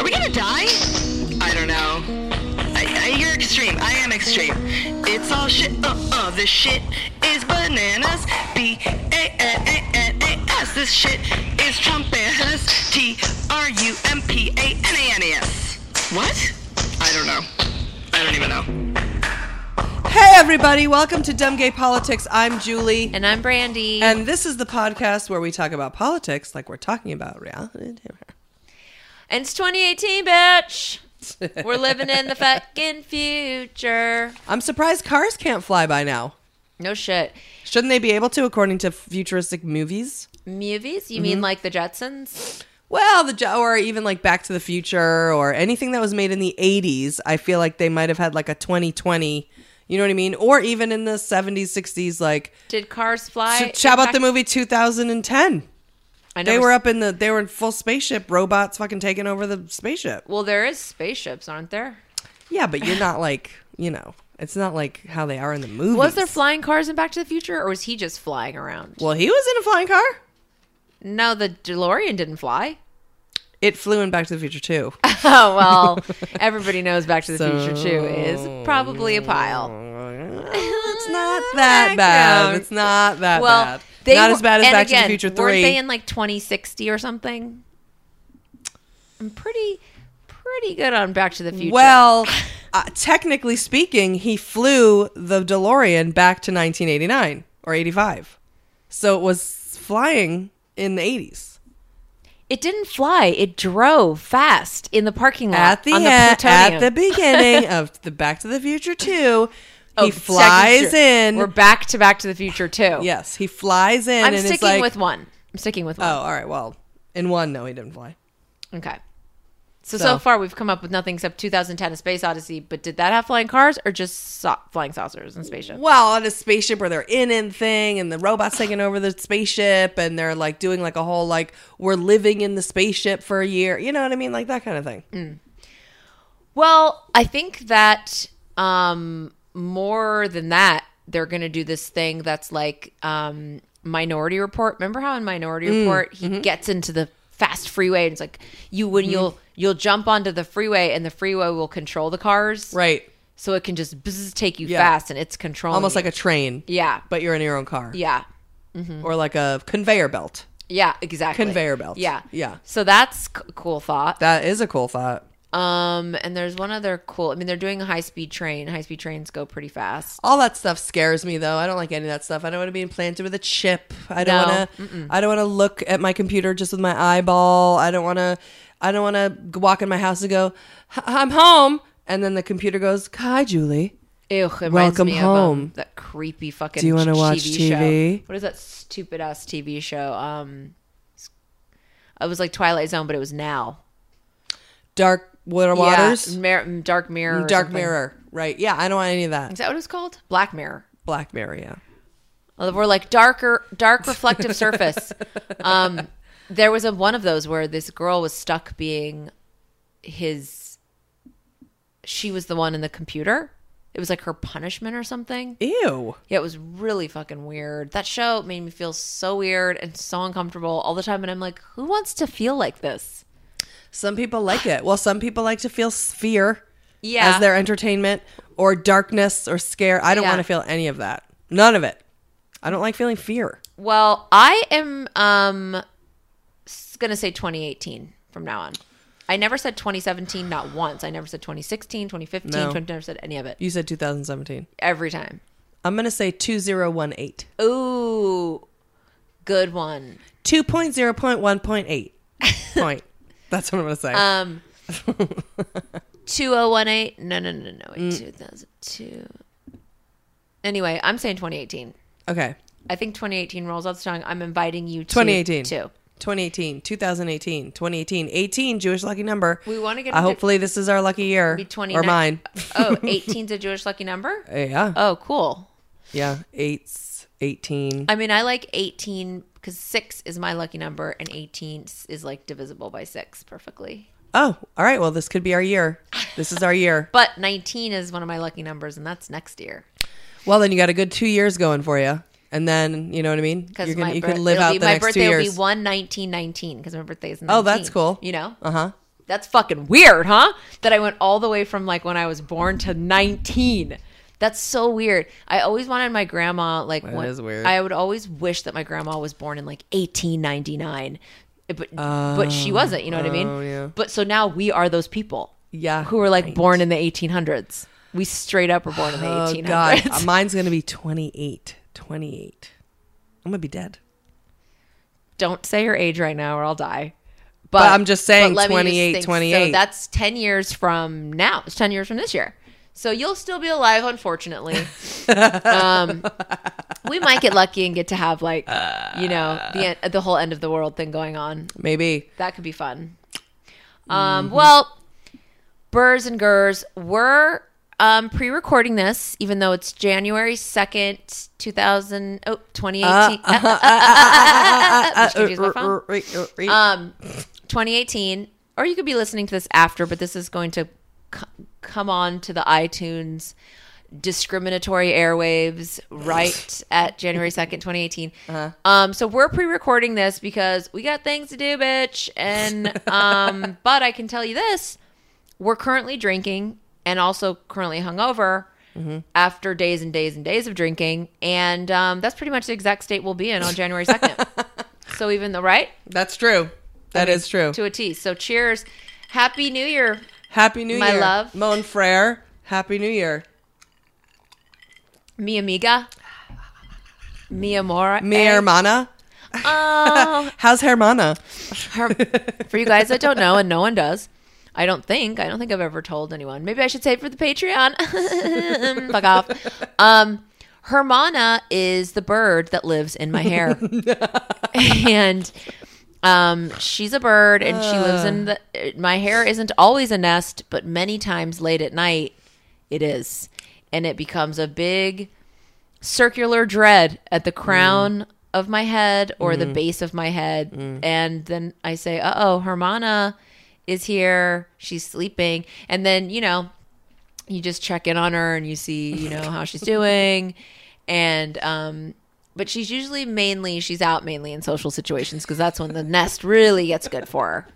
I mean, are we gonna die? I don't know. I, I, you're extreme. I am extreme. It's all shit. Uh uh. This shit is bananas. B A N A N A S. This shit is Trumpanas. T R U M P A N A N A S. What? I don't know. I don't even know. Hey, everybody, welcome to Dumb Gay Politics. I'm Julie. And I'm Brandy. And this is the podcast where we talk about politics like we're talking about reality. And it's 2018, bitch. We're living in the fucking future. I'm surprised cars can't fly by now. No shit. Shouldn't they be able to, according to futuristic movies? Movies? You Mm-hmm. mean like the Jetsons? Well, the Jo- or even like Back to the Future or anything that was made in the 80s. I feel like they might have had like a 2020. You know what I mean? Or even in the 70s, 60s, like Did cars fly? sh- how about the movie 2010? I They were s- up in the, they were in full spaceship, robots fucking taking over the spaceship. Well, there is spaceships, aren't there? Yeah, but you're not like, you know, it's not like how they are in the movies. Was there flying cars in Back to the Future, or was he just flying around? Well, he was in a flying car. No, the DeLorean didn't fly. It flew in Back to the Future too. Oh well, everybody knows Back to the So- Future too is probably a pile. it's not that bad. It's not that Well, bad. They not were- as bad as and Back to the Future Three. Weren't Three. they in like 2060 or something? I'm pretty, pretty good on Back to the Future. well, uh, technically speaking, he flew the DeLorean back to 1989 or 85, so it was flying in the 80s. it didn't fly. It drove fast in the parking lot At the, on the end, at the beginning of the Back to the Future Two, Oh, he flies in. We're back to Back to the Future too. Yes, he flies in. I'm and sticking like, with one. I'm sticking with one. Oh, all right. Well, in one, no, he didn't fly. Okay. So, So- so far we've come up with nothing except 2010: A Space Odyssey. But did that have flying cars or just sau- flying saucers and spaceships? Well, on a spaceship where they're in and thing, and the robots taking over the spaceship, and they're like doing like a whole like we're living in the spaceship for a year. You know what I mean? Like that kind of thing. Mm. Well, I think that um, more than that, they're going to do this thing that's like um, Minority Report. Remember how in Minority Mm, Report he mm-hmm. gets into the fast freeway and it's like you when you'll you'll jump onto the freeway and the freeway will control the cars, Right. So it can just bzz, take you Yeah. fast and it's controlling Almost you. like a train, yeah, but you're in your own car. yeah, mm-hmm. Or like a conveyor belt. yeah, exactly Conveyor belt. Yeah, Yeah. So that's c- cool thought. That is a cool thought. Um, and there's one other cool. I mean, they're doing a high speed train. High speed trains go pretty fast. All that stuff scares me though. I don't like any of that stuff. I don't want to be implanted with a chip. I don't No. want to I don't want to look at my computer just with my eyeball. I don't want to I don't want to walk in my house and go, "I'm home." And then the computer goes, "Hi, Julie." Ew, Welcome me Of, home. um, that creepy fucking. Do you wanna watch TV? TV? Show. What is that stupid ass TV show? Um, it was like Twilight Zone, but it was now. Dark water waters. Yeah, Dark Mirror. Dark something. Mirror. Right. Yeah, I don't want any of that. Is that what it's called? Black Mirror. Black Mirror, yeah. We're like darker, dark reflective surface. Um, there was a one of those where this girl was stuck being his. She was the one in the computer. It was like her punishment or something. Ew. Yeah, it was really fucking weird. That show made me feel so weird and so uncomfortable all the time. And I'm like, who wants to feel like this? Some people like it. Well, some people like to feel fear Yeah. as their entertainment or darkness or scare. I don't Yeah. want to feel any of that. None of it. I don't like feeling fear. Well, I am um s- gonna say 2018 from now on. I never said 2017, not once. I never said 2016, 2015. No. 20, never said any of it. You said 2017. Every time. I'm going to say 2018. Ooh, good one. 2.0.1.8 point. That's what I'm going to say. Um, 2018. No, no, no, no. Wait, 2002. Anyway, I'm saying 2018. okay. I think 2018 rolls off the tongue. I'm inviting you to 2018. too. 2018, 2018, 2018, 18 Jewish lucky number. We wanna get Uh, into- hopefully this is our lucky year Be 29. or mine. oh, 18's a Jewish lucky number? Yeah, Oh, cool. yeah, eight's 18. I mean, I like 18 because 6 is my lucky number and 18 is like divisible by 6 perfectly. Oh, all right. Well, this could be our year. This is our year. But 19 is one of my lucky numbers and that's next year. Well, then you got a good two years going for you, and then you know what I mean. Because bir- can live out be, the my next two birthday will be 1 19 19 because my birthday is 19. Oh, that's cool. You know? Uh huh. That's fucking weird, huh? That I went all the way from like when I was born to 19. That's so weird. I always wanted my grandma like That is weird. I would always wish that my grandma was born in like 1899. But but she wasn't, you know what I mean? Oh, yeah. But so now we are those people Yeah. who were like born in the 1800s. We straight up were born in the Oh 1800s. God, Uh, mine's gonna be 28. 28. I'm gonna be dead. Don't say your age right now or I'll die. But I'm just saying let me 28, think. 28. So that's 10 years from now. It's 10 years from this year. So you'll still be alive, unfortunately. um, we might get lucky and get to have like, you know, the en- the whole end of the world thing going on. Maybe. That could be fun. Um, Well, Burrs and Gurs, we're um, pre-recording this, even though it's January 2nd, 2000, oh, 2018. Just confused my phone um 2018 or you could be listening to this after but this is going to c- come on to the itunes discriminatory airwaves right at january 2nd 2018 um so we're pre-recording this because we got things to do bitch and um but i can tell you this we're currently drinking and also currently hungover after days and days and days of drinking and um, that's pretty much the exact state we'll be in on january 2nd so even though right That's true. That is true. to a T. So cheers. Happy New Year. Happy New My Year, love. Mon Frere. Happy New Year, Mi amiga. Mi amor. mi Eh, hermana. Oh, How's Hermana? her, for you guys that don't know, and no one does, I don't think. I don't think I've ever told anyone. Maybe I should say for the Patreon. Fuck off. Um, Hermana is the bird that lives in my hair, and um, she's a bird, and she lives in the. My hair isn't always a nest, but many times late at night, it is, and it becomes a big circular dread at the crown of my head or the base of my head. And then I say, uh oh, Hermana is here. She's sleeping. And then, you know, you just check in on her and you see, you know, how she's doing. And, um, but she's usually mainly, she's out mainly in social situations because that's when the nest really gets good for her.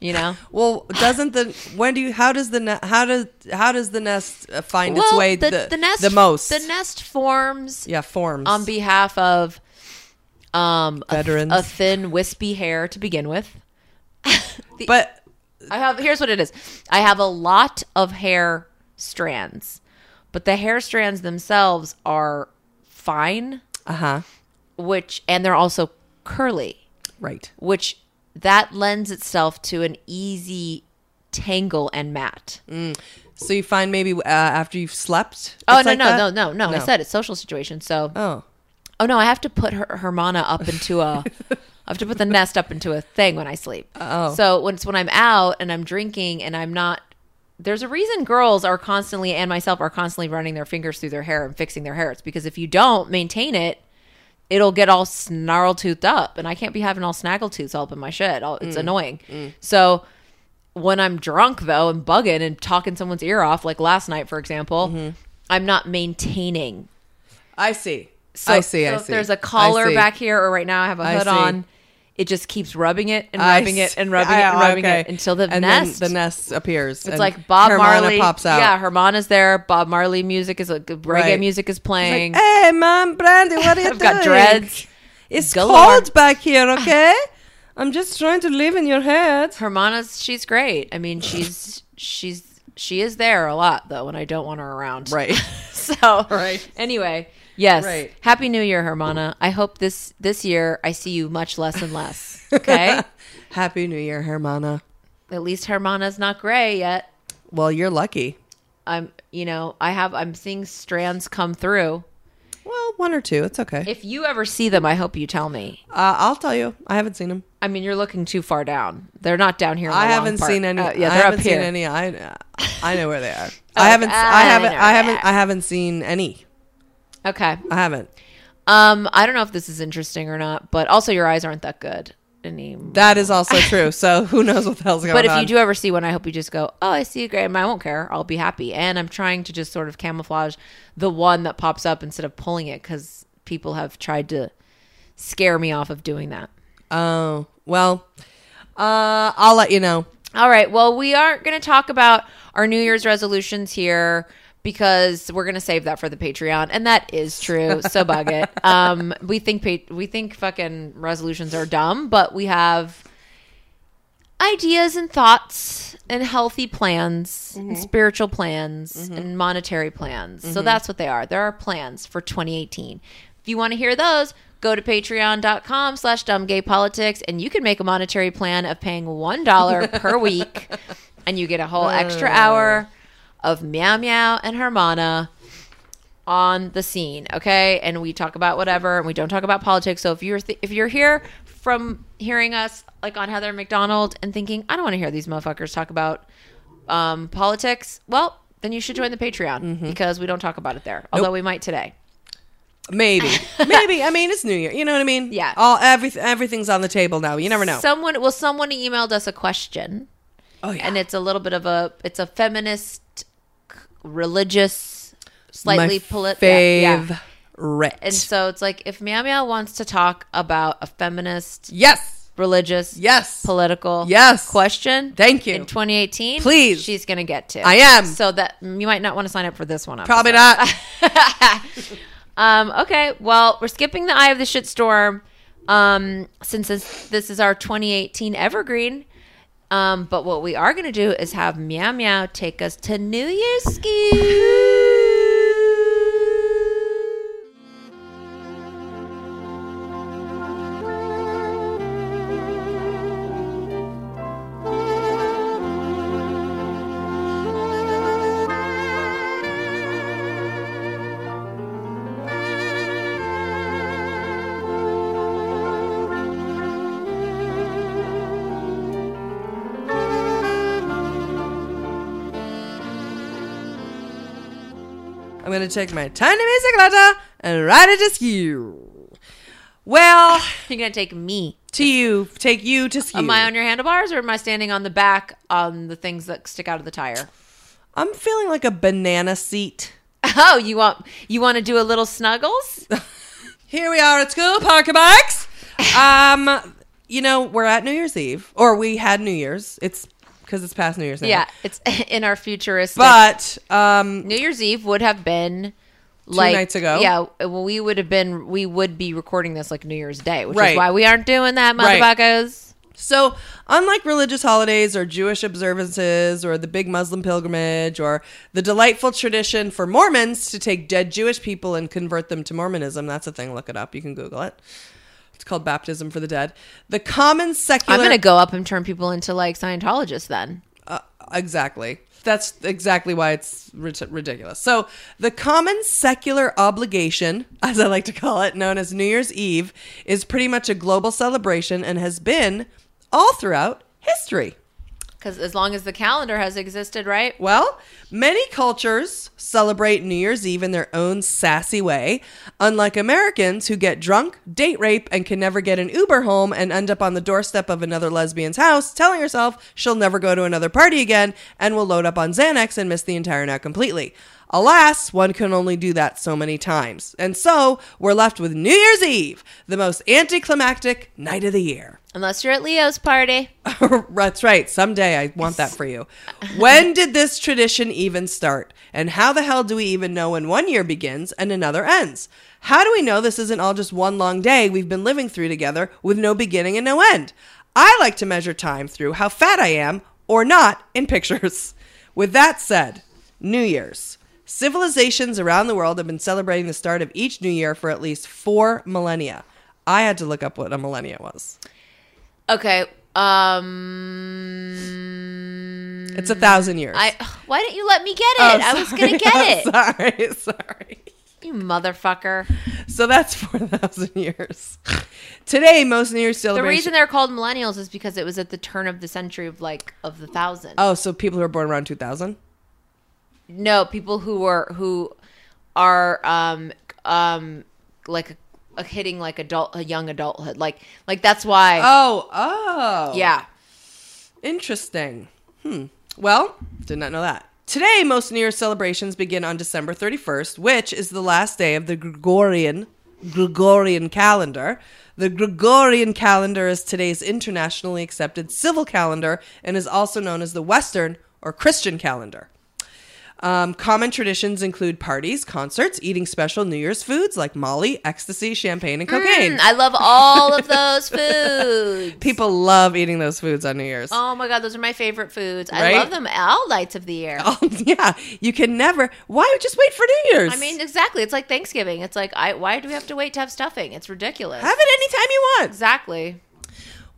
You know? Well, doesn't the when do you how does the how does how does the nest uh, find its way the, the, nest, the most? The nest forms yeah, forms. on behalf of um Veterans. a, thin wispy hair to begin with. but I have here's what it is. I have a lot of hair strands, but the hair strands themselves are fine, uh huh. which and they're also curly, Right. which that lends itself to an easy tangle and mat. So you find maybe uh, after you've slept. Oh it's no like no that? no no no! I said it's social situation. So Oh. Oh no, I have to put her Hermana up into a. I have to put the nest up into a thing when I sleep. Oh. so when it's when I'm out and I'm drinking and I'm not. There's a reason girls are constantly and myself are constantly running their fingers through their hair and fixing their hair. It's because if you don't maintain it, it'll get all snarl toothed up, and I can't be having all snaggle tooths all up in my shit. All- Mm. It's annoying. So when I'm drunk though and bugging and talking someone's ear off, like last night for example, Mm-hmm. I'm not maintaining I see. so, I see. so I if see. there's a collar back here, or right now I have a hood on, it just keeps rubbing it and I rubbing it and rubbing it Yeah, and oh, rubbing okay. it until the and nest. The nest appears. it's like Bob Hermana Marley pops out. Yeah, Hermana's there. Bob Marley music is like reggae Right. music is playing. like, hey, man, Brandy, what are you I've got doing? dreads. It's galore. cold back here, okay? I'm just trying to live in your head. Hermana's she's great. I mean, she's she's she is there a lot though when I don't want her around. Right. so Right. Anyway, yes. Right. Happy New Year, Hermana. I hope this this year I see you much less and less. Okay. Happy New Year, Hermana. At least Hermana's not gray yet. Well, you're lucky. I'm, you know, I have, I'm seeing strands come through. Well, one or two. It's okay. If you ever see them, I hope you tell me. Uh, I'll tell you. I haven't seen them. I mean, you're looking too far down. They're not down here. I haven't seen any. Uh, yeah, they're haven't up here. seen any. I I know where they are. Oh, I haven't. I I haven't. I haven't. I haven't seen any. Okay. I haven't. Um, I don't know if this is interesting or not, but also your eyes aren't that good anymore. That is also true. So who knows what the hell's going on? But if you do ever see one, I hope you just go, "Oh, I see a gray." I won't care. I'll be happy. And I'm trying to just sort of camouflage the one that pops up instead of pulling it because people have tried to scare me off of doing that. Oh well, uh, I'll let you know. All right. Well, we aren't going to talk about our New Year's resolutions here because we're going to save that for the Patreon, and that is true. So bug it. Um, we think pa- we think fucking resolutions are dumb, but we have ideas and thoughts and healthy plans and mm-hmm. spiritual plans mm-hmm. and monetary plans. So mm-hmm. that's what they are. There are plans for 2018. If you want to hear those, go to patreon.com slash dumbgaypolitics and you can make a monetary plan of paying $1 per week and you get a whole extra uh. hour of Meow Meow and Hermana on the scene, okay? And we talk about whatever, and we don't talk about politics. So if you're th- if you're here from hearing us like on Heather McDonald and thinking I don't want to hear these motherfuckers talk about um, politics, well, then you should join the Patreon because we don't talk about it there. Although we might today. Maybe, maybe. I mean, it's New Year. You know what I mean? Yeah. All everything, everything's on the table now. You never know. Someone well, someone emailed us a question, oh yeah. and it's a little bit of a it's a feminist, religious, slightly political. Yeah. favorite. And so it's like if Meow Meow wants to talk about a feminist, yes. religious, Yes. political Yes. question, Thank you. in 2018, Please. she's gonna get to. I am. So that you might not want to sign up for this one. Probably not. Um, okay, well, we're skipping the Eye of the Shitstorm um, since this, this is our 2018 evergreen. Um, but what we are going to do is have Meow Meow take us to New Year's Ski. Take my tiny bicicleta and ride it to ski. Well, You're to take me. to you, take you to ski. Am I on your handlebars or am I standing on the back on the things that stick out of the tire? I'm feeling like a banana seat. Oh, you want you want to do a little snuggles? Here we are at school, Parker Bikes. Um, you know, we're at New Year's Eve, or we had New Year's. It's because it's past New Year's now. yeah, it's in our futuristic. But um, New Year's Eve would have been like nights ago. Yeah, well, we would have been. We would be recording this like New Year's Day, which Right. is why we aren't doing that, Right. motherfuckers. So, unlike religious holidays or Jewish observances or the big Muslim pilgrimage or the delightful tradition for Mormons to take dead Jewish people and convert them to Mormonism, that's a thing, look it up. You can Google it. It's called baptism for the dead. The common secular. I'm gonna go up and turn people into like Scientologists then. Uh, exactly. That's exactly why it's rid- ridiculous. So, the common secular obligation, as I like to call it, known as New Year's Eve, is pretty much a global celebration and has been all throughout history. Because as long as the calendar has existed, right? Well, many cultures celebrate New Year's Eve in their own sassy way, unlike Americans who get drunk, date rape, and can never get an Uber home and end up on the doorstep of another lesbian's house, telling herself she'll never go to another party again and will load up on Xanax and miss the entire night completely. Alas, one can only do that so many times. And so, we're left with New Year's Eve, the most anticlimactic night of the year. Unless you're at Leo's party. That's right. Someday I want that for you. When did this tradition even start? And how the hell do we even know when one year begins and another ends? How do we know this isn't all just one long day we've been living through together with no beginning and no end? I like to measure time through how fat I am or not in pictures. With that said, New Year's. Civilizations around the world have been celebrating the start of each new year for at least four millennia. I had to look up what a millennia was. Okay. Um. It's a thousand years. I. Why didn't you let me get it? Oh, I was gonna get it. sorry, sorry. You motherfucker. So that's 4,000 years. Today, most New Year's celebrations. The reason they're called millennials is because it was at the turn of the century of like of the thousand. oh, so people who were born around 2000? No, people who are who are um um like a, hitting like adult a young adulthood. Like like that's why Oh, oh. yeah. Interesting. Hmm. Well, did not know that. Today, most New Year's celebrations begin on December 31st, which is the last day of the Gregorian Gregorian calendar. The Gregorian calendar is today's internationally accepted civil calendar and is also known as the Western or Christian calendar. Um, common traditions include parties, concerts, eating special New Year's foods like Molly, ecstasy, champagne, and cocaine. Mm, I love all of those foods. People love eating those foods on New Year's. Oh my god, those are my favorite foods. I love them all nights of the year. Oh, yeah, you can never. Why just wait for New Year's? I mean, exactly. It's like Thanksgiving. It's like I why do we have to wait to have stuffing? It's ridiculous. have it anytime you want. exactly.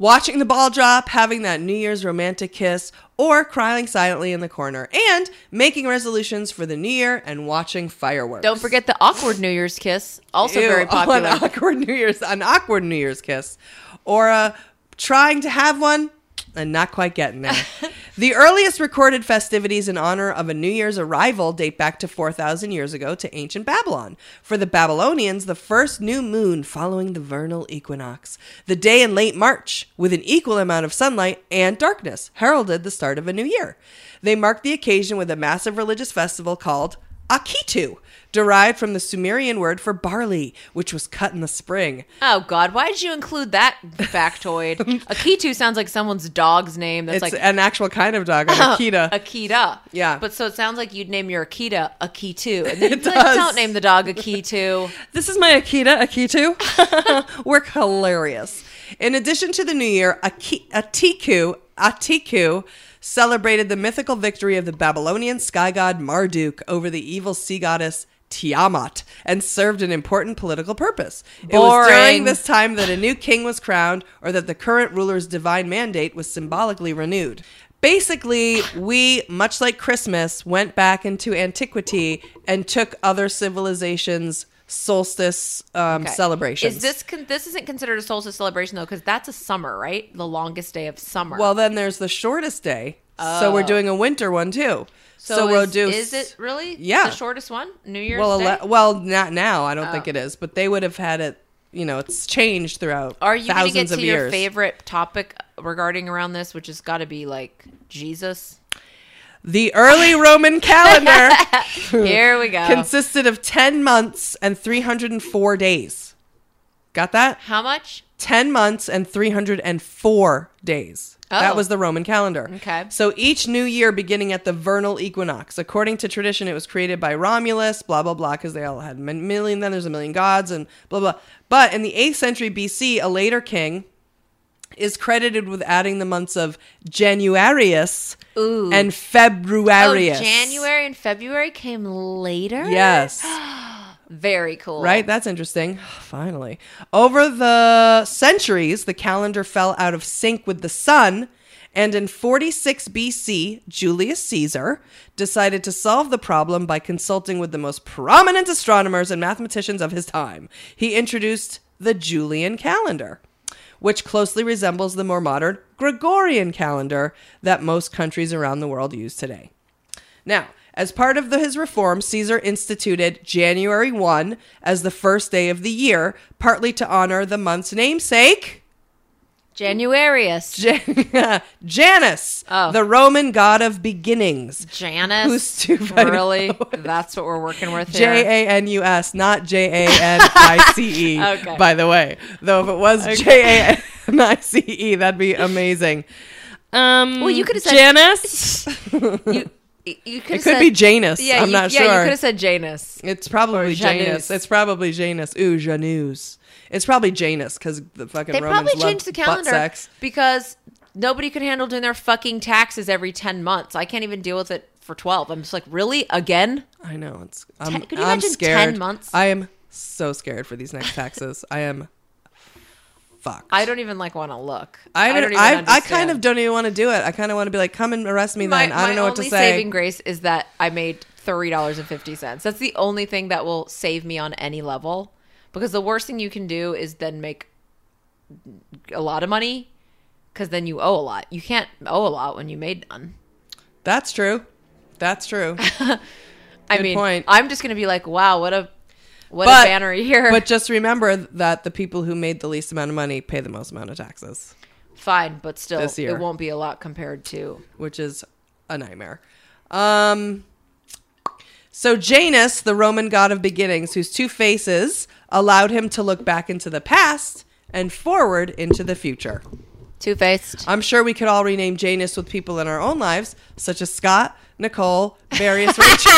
Watching the ball drop, having that New Year's romantic kiss, or crying silently in the corner, and making resolutions for the new year and watching fireworks. Don't forget the awkward New Year's kiss. Also Ew, very popular. an awkward New Year's, an awkward New Year's kiss, or uh, trying to have one and not quite getting there. the earliest recorded festivities in honor of a New Year's arrival date back to 4,000 years ago to ancient Babylon. For the Babylonians, the first new moon following the vernal equinox, the day in late March, with an equal amount of sunlight and darkness, heralded the start of a new year. They marked the occasion with a massive religious festival called Akitu, derived from the Sumerian word for barley, which was cut in the spring. Oh God, why did you include that factoid? Akitu sounds like someone's dog's name. That's it's like an actual kind of dog, an Akita. Akita. Yeah. But so it sounds like you'd name your Akita Akitu. And then It be like, does. don't name the dog Akitu. This is my Akita, Akitu. We're hilarious. In addition to the New Year, Aki- Atiku, Atiku celebrated the mythical victory of the Babylonian sky god Marduk over the evil sea goddess Tiamat and served an important political purpose. It was during this time that a new king was crowned or that the current ruler's divine mandate was symbolically renewed. Basically, we, much like Christmas, went back into antiquity and took other civilizations' solstice um, Okay. celebrations. Is this con- this isn't considered a solstice celebration though? Because that's a summer, right? The longest day of summer. well, then there's the shortest day, so we're Oh. doing a winter one too. So, so, is, is it really? Yeah. the shortest one, New Year's well, Day. ele- well, not now. I don't think Oh. it is, but they would have had it. You know, it's changed throughout Are you going to get to your years. favorite topic regarding around this, which has got to be like Jesus? The early Roman calendar Here we go. consisted of 10 months and 304 days. Got that? How much? 10 months and 304 days. That Oh. was the Roman calendar. Okay. So each new year beginning at the vernal equinox. According to tradition, it was created by Romulus, blah, blah, blah, because they all had a million, then there's a million gods, and blah, blah. But in the 8th century BC, a later king is credited with adding the months of Januarius Ooh. and Oh, January and February came later. Yes. very cool. Right? That's interesting. Finally. Over the centuries, the calendar fell out of sync with the sun. And in 46 BC, Julius Caesar decided to solve the problem by consulting with the most prominent astronomers and mathematicians of his time. He introduced the Julian calendar, which closely resembles the more modern Gregorian calendar that most countries around the world use today. Now, as part of the, his reform, Caesar instituted January 1 as the first day of the year, partly to honor the month's namesake, Januarius. Jan- Janus, Oh. the Roman god of beginnings. Janus. Who's too funny. really? That's what we're working with here. J A N U S, not J A N I C E, Okay. by the way. Though if it was J A N I C E, that'd be amazing. Um, Well, you could've said- Janus. you, you could it could be Janus. Yeah, I'm you, not yeah, sure. you could have said Janus. It's probably Janus. Janus. It's probably Janus. Ooh, Janus. It's probably Janus because the fucking They Romans probably changed the calendar sex. because nobody could handle doing their fucking taxes every 10 months. I can't even deal with it for 12. I'm just like, really? Again? I know it's. I'm, Ten- could you I'm imagine scared. 10 months? I am so scared for these next taxes. I am fucked. I don't even like want to look. I don't don't. even I, I, kind of don't even want to do it. I kind of want to be like, come and arrest me. my, Then I don't know what to say only say. saving grace is that I made $30.50. That's the only thing that will save me on any level. because the worst thing you can do is then make a lot of money because then you owe a lot. You can't owe a lot when you made none. That's true. That's true. I mean, point. I'm just gonna be like, wow, what a what But- a banner year. but just remember that the people who made the least amount of money pay the most amount of taxes, Fine, but still, This year. it won't be a lot compared to. which is a nightmare. Um, so Janus, the Roman god of beginnings, whose two faces allowed him to look back into the past and forward into the future. Two faced. I'm sure we could all rename Janus with people in our own lives, such as Scott, Nicole, various Rachel.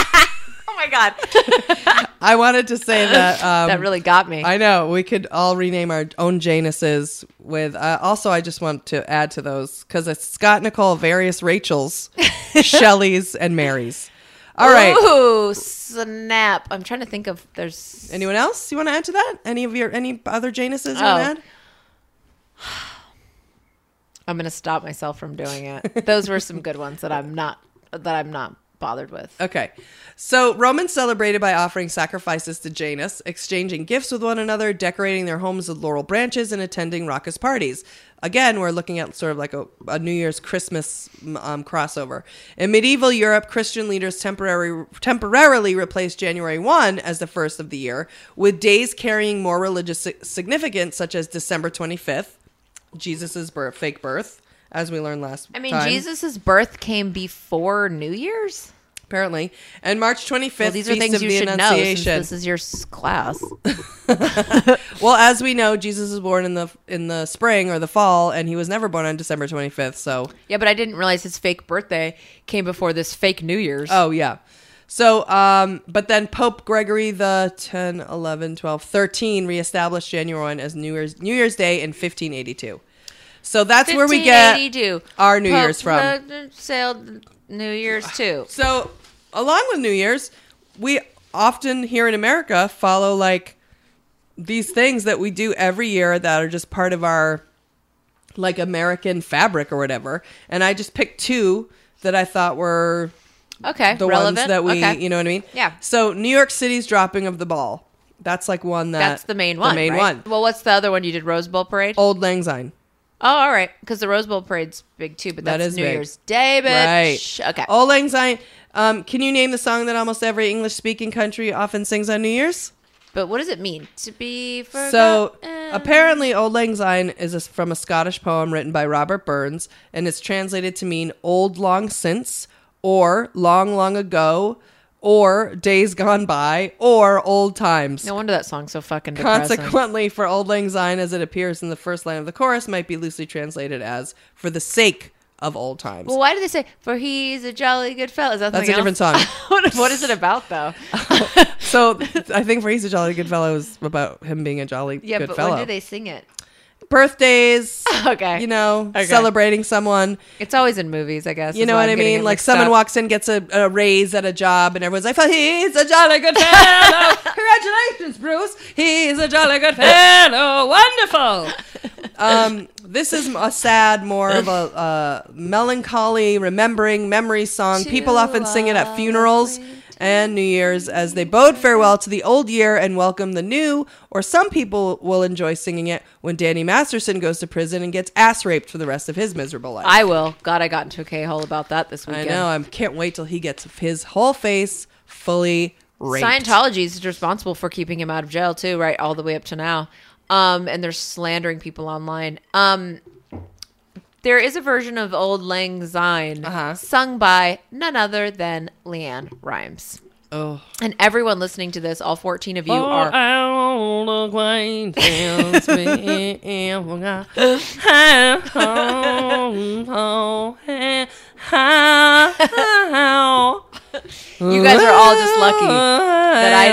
My god, I wanted to say that. Um, that really got me. I know we could all rename our own Januses with. Uh, also, I just want to add to those because it's Scott, Nicole, various Rachels, Shelley's, and Marys. All right. Ooh, snap! I'm trying to think of. There's Anyone else you want to add to that? Any of your any other Januses you Oh. want to add? I'm gonna stop myself from doing it. Those were some good ones that I'm not that I'm not bothered with. Okay. So Romans celebrated by offering sacrifices to Janus, exchanging gifts with one another, decorating their homes with laurel branches, and attending raucous parties. Again, we're looking at sort of like a, a New Year's Christmas um, crossover. In medieval Europe, Christian leaders temporary, temporarily replaced January 1 as the first of the year, with days carrying more religious significance, such as December 25th, Jesus' birth, fake birth, as we learned last week. I mean, time. Jesus' birth came before New Year's. Apparently. And March 25th, Well, these are Feast things of you the should know since this is your class. Well, as we know, Jesus was born in the in the spring or the fall, and he was never born on December 25th. So, yeah, but I didn't realize his fake birthday came before this fake New Year's. oh yeah. So, um, but then Pope Gregory the 10, 11, 12, 13 reestablished January 1 as New Year's New Year's Day in 1582. So that's where we get 1582. our New Pope Year's from. sailed New Year's too. So, along with New Year's, we often here in America follow like these things that we do every year that are just part of our like American fabric or whatever. And I just picked two that I thought were Okay, the relevant. ones that we, okay. you know what I mean? Yeah. So, New York City's dropping of the ball. That's like one that That's the main one. The main right? one. Well, what's the other one you did? Rose Bowl parade. Auld Lang Syne. Oh, all right. Because the Rose Bowl parade's big too, but That that's New big. Year's Day, bitch. Right. Okay. Auld Lang Syne. Um, can you name the song that almost every English speaking country often sings on New Year's? But what does it mean to be forgotten? So apparently, Auld Lang Syne is a, from a Scottish poem written by Robert Burns, and it's translated to mean "old long since," or "long long ago," or "days gone by," or "old times." no wonder that song's so fucking depressing. Consequently, for Auld Lang Syne, as it appears in the first line of the chorus, might be loosely translated as "for the sake of old times." Well, why do they say "for he's a jolly good fellow"? Is that That's a something different song. what, is it about though? so I think for "He's a Jolly Good Fellow" is about him being a jolly good. Yeah, good but fellow. when do they sing it? Birthdays, Okay, you know, Okay. celebrating someone. it's always in movies, I guess. You know what I mean? Like someone up. walks in, gets a, a raise at a job, and everyone's like, "Oh, he's a jolly good fellow! Congratulations, Bruce! He's a jolly good fellow! Wonderful!" um, this is a sad, more of a uh, melancholy, remembering memory song. People often sing it at funerals and New Year's as they bode farewell to the old year and welcome the new. Or some people will enjoy singing it when Danny Masterson goes to prison and gets ass raped for the rest of his miserable life. I will. God, I got into a K hole about that this weekend. I know. I can't wait till he gets his whole face fully raped. Scientology is responsible for keeping him out of jail too, right? All the way up to now. Um, and they're slandering people online. Um, there is a version of Auld Lang Syne Uh-huh. sung by none other than LeAnn Rimes. Oh. And everyone listening to this, all 14 of you are old acquaintance You guys are all just lucky that I.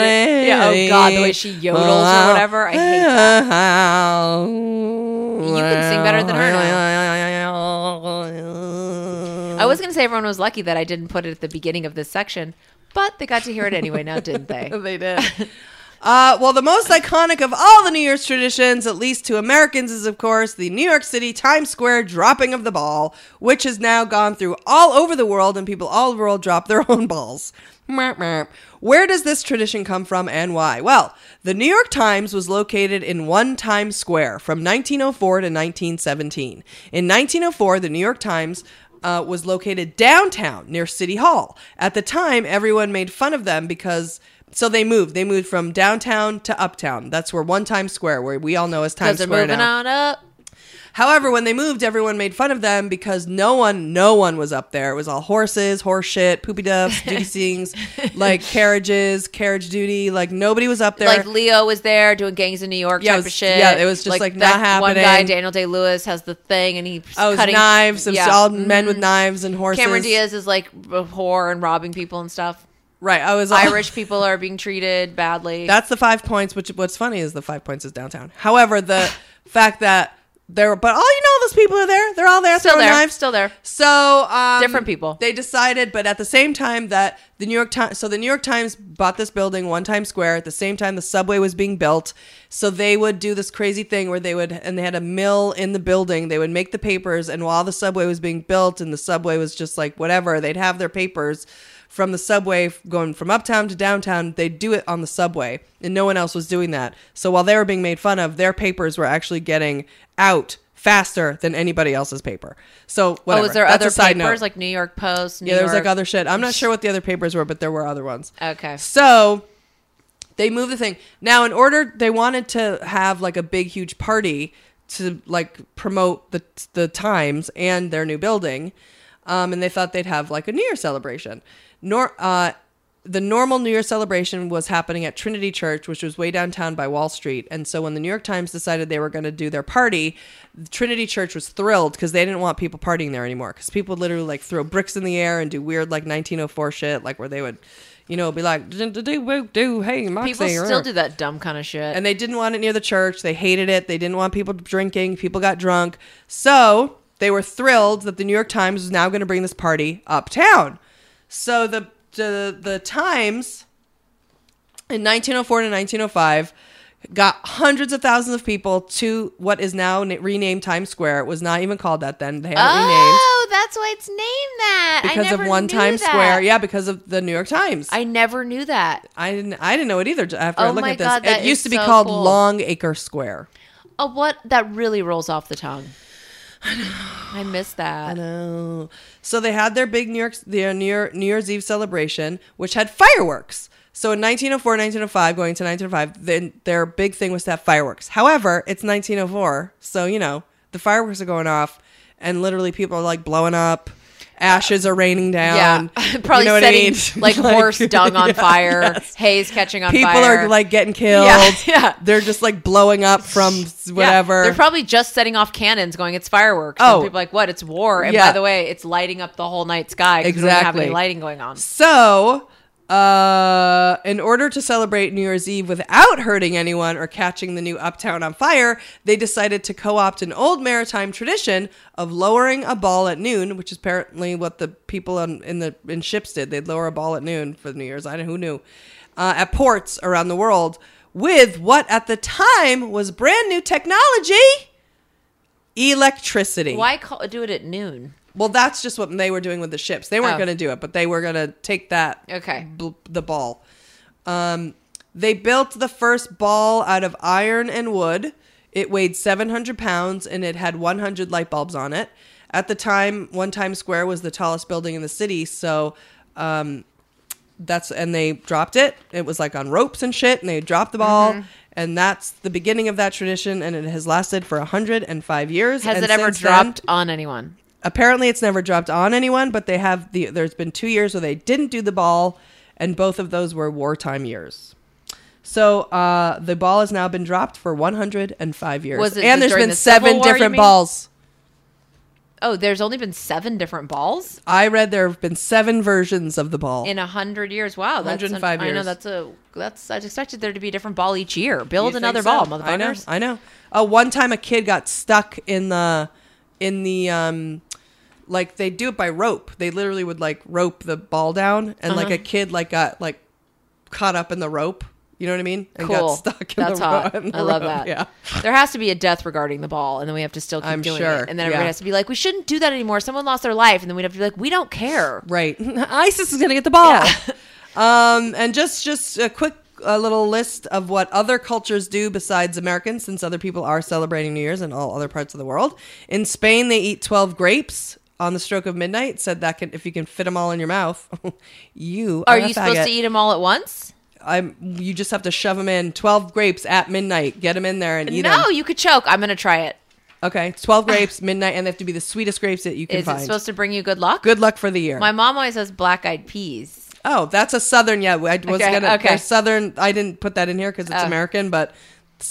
Yeah, oh God, the way she yodels or whatever. I hate that. You can sing better than her I was gonna say everyone was lucky that I didn't put it at the beginning of this section, but they got to hear it anyway now, didn't they? they did. Uh, well, the most iconic of all the New Year's traditions, at least to Americans, is of course the New York City Times Square dropping of the ball, which has now gone through all over the world, and people all over the world drop their own balls. Where does this tradition come from and why? Well, the New York Times was located in one Times Square from 1904 to 1917. In 1904, the New York Times uh, was located downtown near City Hall. At the time, everyone made fun of them because. So they moved. They moved from downtown to uptown. That's where one Times Square, where we all know as Times Square moving now. on up. However, when they moved, everyone made fun of them because no one, no one was up there. It was all horses, horse shit, poopy duffs, duty sings, like carriages, carriage duty. Like nobody was up there. Like Leo was there doing gangs in New York Yeah, type it of was- shit. yeah, it was just, like, not that One guy. Daniel Day Lewis, has the thing, and he's oh, was cutting knives. It was yeah. Mm-hmm. all men with knives and horses. Cameron Diaz is like a whore and robbing people and stuff. Right. I was Irish people are being treated badly. That's the five points. Which what's funny is the five points is downtown. However, the fact that there, but all you know, those people are there. They're all there still there. knives. Still there. So um, Different people. They decided, but at the same time that the New York Times, so the New York Times bought this building, One Times Square. At the same time, the subway was being built. So they would do this crazy thing where they would, and they had a mill in the building. They would make the papers, and while the subway was being built, and the subway was just like whatever, they'd have their papers from the subway going from uptown to downtown. They'd do it on the subway, and no one else was doing that. So while they were being made fun of, their papers were actually getting out faster than anybody else's paper. So oh, whatever. Oh, was there That's other side papers note. like New York Post? New yeah, there was like other shit. I'm not sure what the other papers were, but there were other ones. Okay. So they moved the thing. Now, in order, they wanted to have like a big, huge party to like promote the the Times and their new building, um, and they thought they'd have like a New Year celebration. Nor uh, the normal New Year celebration was happening at Trinity Church, which was way downtown by Wall Street. And so when the New York Times decided they were going to do their party, Trinity Church was thrilled because they didn't want people partying there anymore. Because people would literally like throw bricks in the air and do weird like 1904 shit, like where they would, you know, be like, do, do, do, do hey, Moxie. People still do that dumb kind of shit. and they didn't want it near the church. They hated it. They didn't want people drinking. People got drunk. So they were thrilled that the New York Times was now going to bring this party uptown. So the the the Times in 1904 to 1905 got hundreds of thousands of people to what is now renamed Times Square. It was not even called that then. They had it renamed oh, that's why it's named that. I because of one Times that. Square. Yeah, because of the New York Times. I never knew that. I didn't. I didn't know it either. After I Oh looked my at this, God, it used to be so called cool. Long Acre Square. Oh, what? That really rolls off the tongue. I miss that. I know. So they had their big New York their New, Year, New Year's Eve celebration, which had fireworks. So in 1904, 1905, going to 1905, then their big thing was to have fireworks. However, it's 1904, so you know the fireworks are going off, and literally people are like blowing up. Ashes are raining down. Yeah, probably You know what I setting mean? like, horse dung on yeah, fire, yes. haze catching on fire. People fire. are like getting killed. Yeah, yeah. They're just like blowing up from Yeah, whatever. they're probably just setting off cannons, going, "It's fireworks." Oh. and people are like, "What? It's war!" And Yeah. by the way, it's lighting up the whole night sky. 'cause we don't have Exactly. any lighting going on. So, uh, in order to celebrate New Year's Eve without hurting anyone or catching the new uptown on fire, they decided to co opt an old maritime tradition of lowering a ball at noon, which is apparently what the people on, in the in ships did. They'd lower a ball at noon for New Year's. I don't who knew. Uh, at ports around the world with what at the time was brand new technology electricity. Why call, do it at noon? Well, that's just what they were doing with the ships. They weren't Oh. going to do it, but they were going to take that Okay. bl- the ball. Um, they built the first ball out of iron and wood. It weighed 700 pounds and it had 100 light bulbs on it. At the time, One Times Square was the tallest building in the city, so um, that's and they dropped it. It was like on ropes and shit, and they dropped the ball, Mm-hmm. and that's the beginning of that tradition, and it has lasted for 105 years. Has and it ever since then- dropped on anyone? Apparently it's never dropped on anyone but they have the there's been two years where they didn't do the ball and both of those were wartime years so uh, the ball has now been dropped for 105 years Was it and there's during been the Civil seven War, you different mean? balls Oh, there's only been seven different balls i read there have been seven versions of the ball in a hundred years. Wow, that's 105 I know years. that's a that's. I expected there to be a different ball each year. Build You think another so? ball, motherfuckers. i know i know uh, one time a kid got stuck in the in the um like they do it by rope they literally would like rope the ball down and like Uh-huh. a kid like got like caught up in the rope You know what I mean? And Cool. got stuck in That's the hot. road. in the I love road. that. Yeah. There has to be a death regarding the ball, and then we have to still keep I'm doing sure. it. And then everybody Yeah. has to be like, we shouldn't do that anymore. Someone lost their life, and then we'd have to be like, we don't care. Right. ISIS is going to get the ball. Yeah. um, and just just a quick uh, little list of what other cultures do besides Americans, since other people are celebrating New Year's in all other parts of the world. In Spain, they eat 12 grapes on the stroke of midnight. Said that can, if you can fit them all in your mouth, you Are a you supposed to eat them all at once? I'm. You just have to shove them in. 12 grapes at midnight. Get them in there and eat them. No, you could choke. I'm gonna try it. Okay, 12 grapes midnight, and they have to be the sweetest grapes that you can Is find. it supposed to bring you good luck? Good luck for the year. My mom always has black eyed peas. Oh, that's a southern. Yeah, I was Okay, gonna. okay. Southern. I didn't put that in here because it's Oh. American, but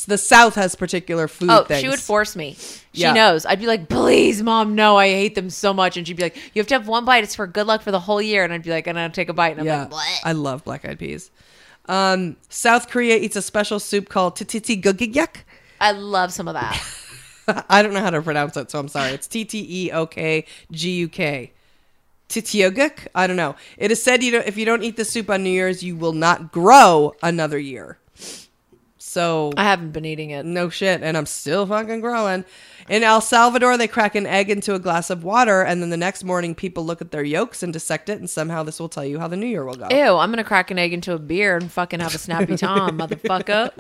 the South has particular food Oh, things. she would force me. She Yeah. knows. I'd be like, please, mom, no, I hate them so much. And she'd be like, you have to have one bite. It's for good luck for the whole year. And I'd be like, and I'd take a bite. And I'm Yeah, like, what? I love black eyed peas. Um, South Korea eats a special soup called tititi gugigyak. I love some of that. I don't know how to pronounce it, so I'm sorry. It's T T E O K G U K. Titioguk? I don't know. It is said you know if you don't eat the soup on New Year's, you will not grow another year. So I haven't been eating it. No shit, and I'm still fucking growing. In El Salvador, they crack an egg into a glass of water, and then the next morning, people look at their yolks and dissect it, and somehow this will tell you how the new year will go. Ew, I'm gonna crack an egg into a beer and fucking have a snappy tom, motherfucker.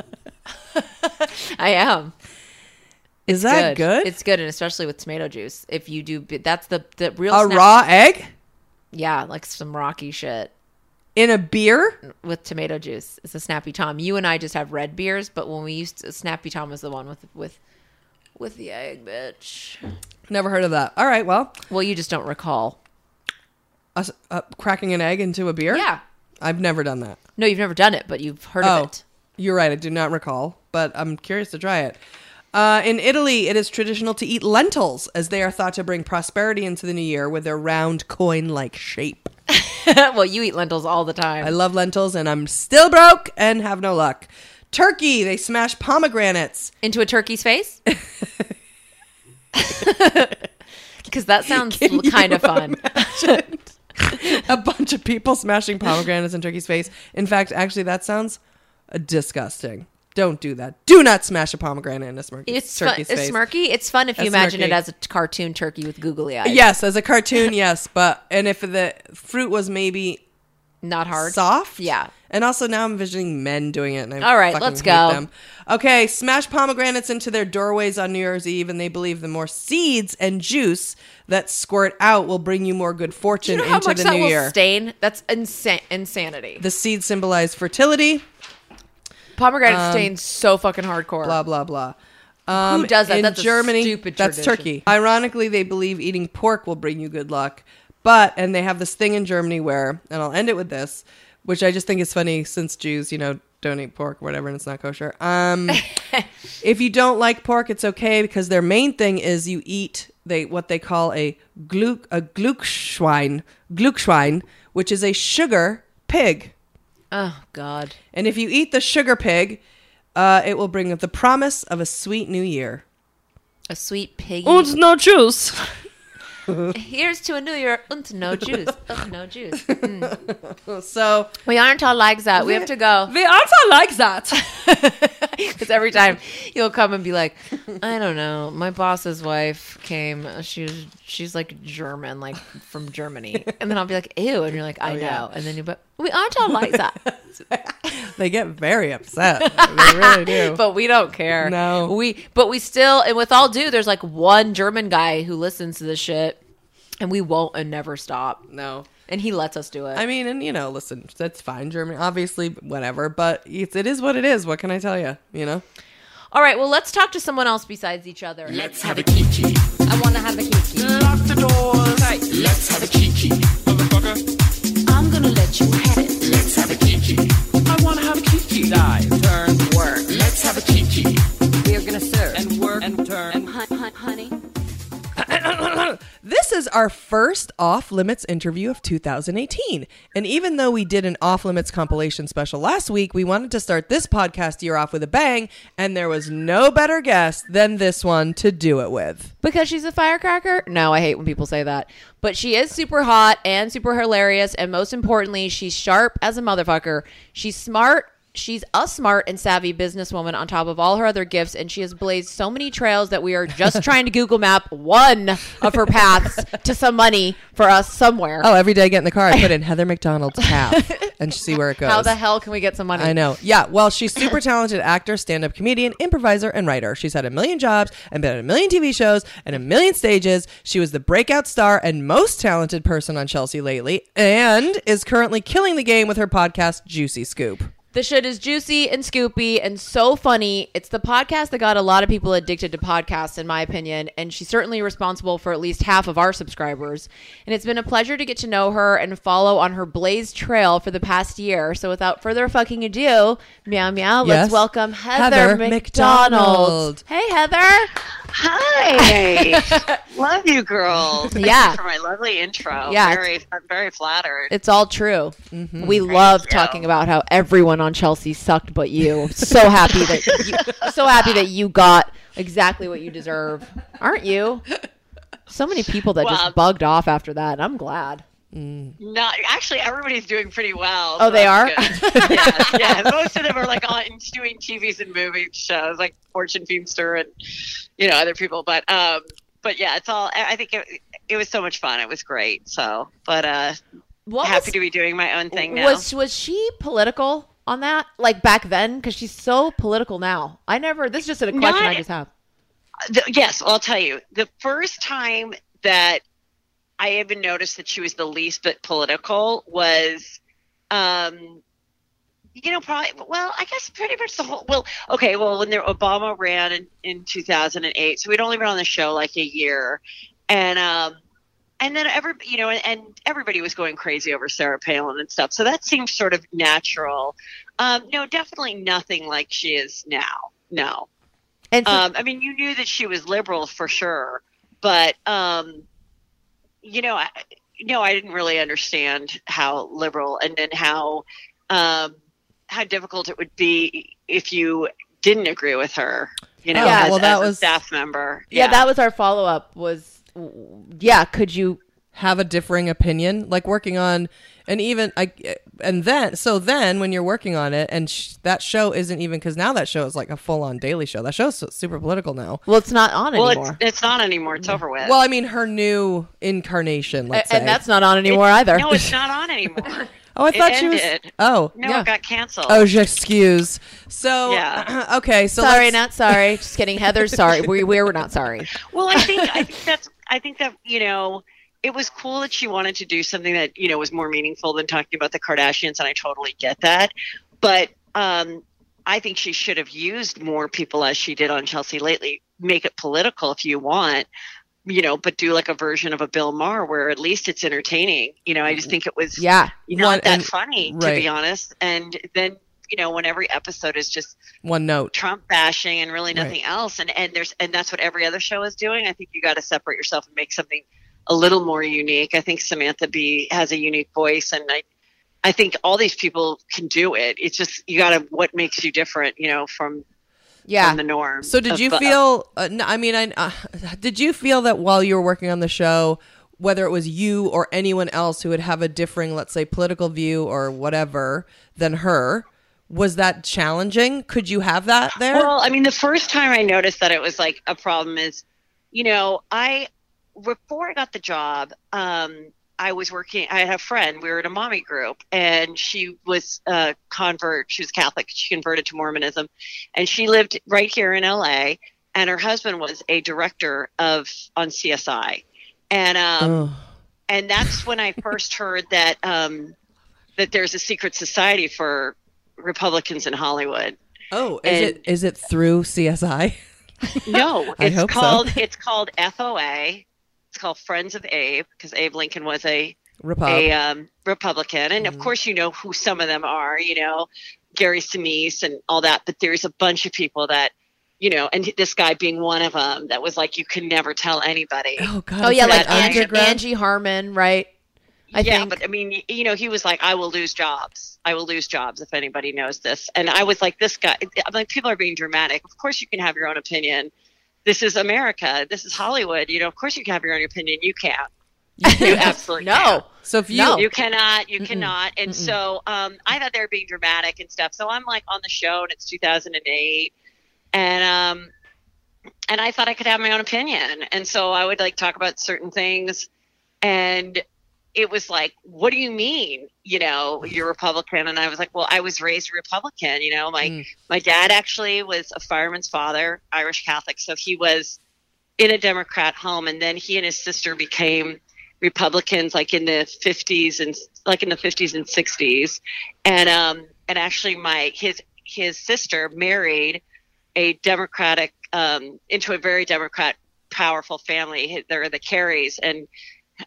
I am. Is that good? It's good, and especially with tomato juice. If you do, that's the the real a raw egg Yeah, like some rocky shit in a beer? with tomato juice. It's a snappy tom. You and I just have red beers, but when we used to, snappy tom was the one with with with the egg, bitch. Never heard of that. All right, well, Well, you just don't recall. uh, uh, cracking an egg into a beer? Yeah. I've never done that. No, you've never done it, but you've heard oh, of it. you're right. I do not recall, but I'm curious to try it. Uh, in Italy, it is traditional to eat lentils as they are thought to bring prosperity into the new year with their round coin like shape. well, you eat lentils all the time. I love lentils and I'm still broke and have no luck. Turkey, they smash pomegranates. Into a turkey's face? Because that sounds Can kind of fun. A bunch of people smashing pomegranates in turkey's face. In fact, actually, that sounds disgusting. Don't do that. Do not smash a pomegranate in a smirky, It's fun. turkey's It's face. smirky. It's fun if you That's imagine it as a cartoon turkey with googly eyes. Yes, as a cartoon, yes, but and if the fruit was maybe Not hard. soft, Yeah. And also now I'm envisioning men doing it, and I All right, let's go. Them. Okay, smash pomegranates into their doorways on New Year's Eve, and they believe the more seeds and juice that squirt out will bring you more good Do fortune you know how into much the that new will year. stain? That's insa- insanity. the seeds symbolize fertility. Pomegranate stains so fucking hardcore. Um, Blah blah blah. Um, Who does that? In That's a Germany, stupid that's tradition. Turkey. Ironically, they believe eating pork will bring you good luck. But and they have this thing in Germany where, and I'll end it with this, which I just think is funny since Jews, you know, don't eat pork or whatever, and it's not kosher. Um, if you don't like pork, it's okay because their main thing is you eat they what they call a gluk a glukschwein glukschwein, which is a sugar pig. Oh God. And if you eat the sugar pig, uh, it will bring the promise of a sweet new year. A sweet pig. piggy. no juice. Here's to a new year and no juice. and no juice. So We aren't all like that. We have to go. we also like that. Because every time you'll come and be like, I don't know, my boss's wife came. She's she's like German, like from Germany, and then I'll be like, ew, and you're like, I Oh, know, yeah. and then you but we aren't all like that, they get very upset. They really do. but we don't care. No. we but we still, and with all due, there's like one German guy who listens to this shit, and we won't and never stop, no. and he lets us do it. I mean, and you know, listen, that's fine, Germany, obviously, whatever. But it's, it is what it is. What can I tell you? You know. all right, well, let's talk to someone else besides each other. Let's have a kiki. I want to have a kiki. Lock the doors. Let's have a kiki. Motherfucker. I'm gonna let you have it. Let's have a kiki. I turn, This is our first off limits interview of 2018. And even though we did an off limits compilation special last week, we wanted to start this podcast year off with a bang, and there was no better guest than this one to do it with. Because she's a firecracker? No, I hate when people say that. But she is super hot and super hilarious. And most importantly, she's sharp as a motherfucker. She's smart She's a smart and savvy businesswoman on top of all her other gifts, and she has blazed so many trails that we are just trying to Google map one of her paths to some money for us somewhere. Oh, every day I get in the car, I put in Heather McDonald's path and see where it goes. How the hell can we get some money? I know. Yeah. Well, she's super talented actor, stand up comedian, improviser, and writer. She's had a million jobs and been on a million TV shows and a million stages. She was the breakout star and most talented person on Chelsea Lately and is currently killing the game with her podcast, Juicy Scoop. The shit is juicy and scoopy and so funny. It's the podcast that got a lot of people addicted to podcasts, in my opinion, and she's certainly responsible for at least half of our subscribers. And it's been a pleasure to get to know her and follow on her blaze trail for the past year. So without further fucking ado, meow meow, let's welcome Heather, Heather McDonald. McDonald. Hey Heather. Hi. Love you, girls. Thank Yeah. you for my lovely intro. Yeah, Very, I'm very flattered. It's all true. Mm-hmm. We love you. talking about how everyone on Chelsea sucked but you. So happy that you, so happy that you got exactly what you deserve. Aren't you? So many people that Well, just bugged off after that. I'm glad. Not actually. Everybody's doing pretty well. Oh, so they are. yeah, yes, yes. Most of them are like on doing TVs and movie shows, like Fortune Feimster and you know other people. But um, but yeah, it's all. I I think it, it was so much fun. It was great. So, but uh, What happy was, to be doing my own thing now. was was she political on that? Like back then because she's so political now. I never this is just a question Not- I just have. The, yes, I'll tell you. The first time that I even noticed that she was the least bit political was, um, you know, probably. Well, I guess pretty much the whole. Well, okay. Well, when there, Obama ran in, in 2008, so we'd only been on the show like a year, and um, and then every you know, and, and everybody was going crazy over Sarah Palin and stuff. So that seemed sort of natural. Um, no, definitely nothing like she is now. No. And so, Um, I mean, you knew that she was liberal for sure, but um, you know, I, no, I didn't really understand how liberal and then how um, how difficult it would be if you didn't agree with her. You know, Yeah, as, well, that as a was- staff member. yeah, that was our follow up. Was yeah, could you Have a differing opinion, like working on, and even I, and then so then when you're working on it, and sh- that show isn't even because now that show is like a full on daily show. That show's super political now. Well, it's not on well, anymore. it's, it's not anymore. It's over with. Well, I mean, her new incarnation. Let's A- and say. that's not on anymore either. no, it's not on anymore. Oh, I it thought she was. Oh, No, Yeah. it got canceled. oh, excuse. So, Yeah. okay, so sorry, let's- not sorry. Just kidding. Heather's sorry. We we were not sorry. Well, I think I think that's I think that you know it was cool that she wanted to do something that you know was more meaningful than talking about the Kardashians, and I totally get that. But um, I think she should have used more people as she did on Chelsea Lately. Make it political if you want, you know, but do like a version of a Bill Maher where at least it's entertaining. You know, I just think it was Yeah. not that and- funny to be honest. And then you know when every episode is just one note. Trump bashing and really Right. nothing else. And and there's and that's what every other show is doing. I think you got to separate yourself and make something a little more unique. I think Samantha Bee has a unique voice, and I I think all these people can do it. It's just you got to what makes you different, you know, from Yeah. from the norm. So, did of- you feel? Uh, I mean, I uh, did you feel that while you were working on the show, whether it was you or anyone else who would have a differing, let's say, political view or whatever than her, was that challenging? Could you have that there? Well, I mean, the first time I noticed that it was like a problem is, you know, I before I got the job, um, I was working. I had a friend. We were in a mommy group, and she was a convert. She was Catholic. She converted to Mormonism, and she lived right here in LA. And her husband was a director of on CSI, and um, Ugh. and that's when I first heard that um, that there's a secret society for Republicans in Hollywood. oh, is and- it is it through CSI? No, it's hope so. called it's called FOA. It's called Friends of Abe because Abe Lincoln was a Repub. a um, Republican, and Mm-hmm. of course you know who some of them are. You know, Gary Sinise and all that. But there's a bunch of people that you know, and this guy being one of them that was like you can never tell anybody. oh God. Oh yeah, like Angie, underground- Angie Harmon, right? I yeah, think. but I mean, you know, he was like, "I will lose jobs. I will lose jobs if anybody knows this." And I was like, "This guy." I'm like, people are being dramatic. Of course, you can have your own opinion. This is America. This is Hollywood. You know, of course, you can have your own opinion. You can't. You absolutely no. can't. So if you No. You cannot, you cannot. And so um, I thought they were being dramatic and stuff. So I'm like on the show and it's 2008. And um, and I thought I could have my own opinion. And so I would like talk about certain things. And it was like, what do you mean? You know, you're Republican. And I was like, well, I was raised Republican. You know, my Mm. my dad actually was a fireman's father, Irish Catholic. So he was in a Democrat home. And then he and his sister became Republicans like in the 50s and like in the 50s and 60s. And um and actually my his his sister married a Democratic um into a very Democrat powerful family. They're the Careys and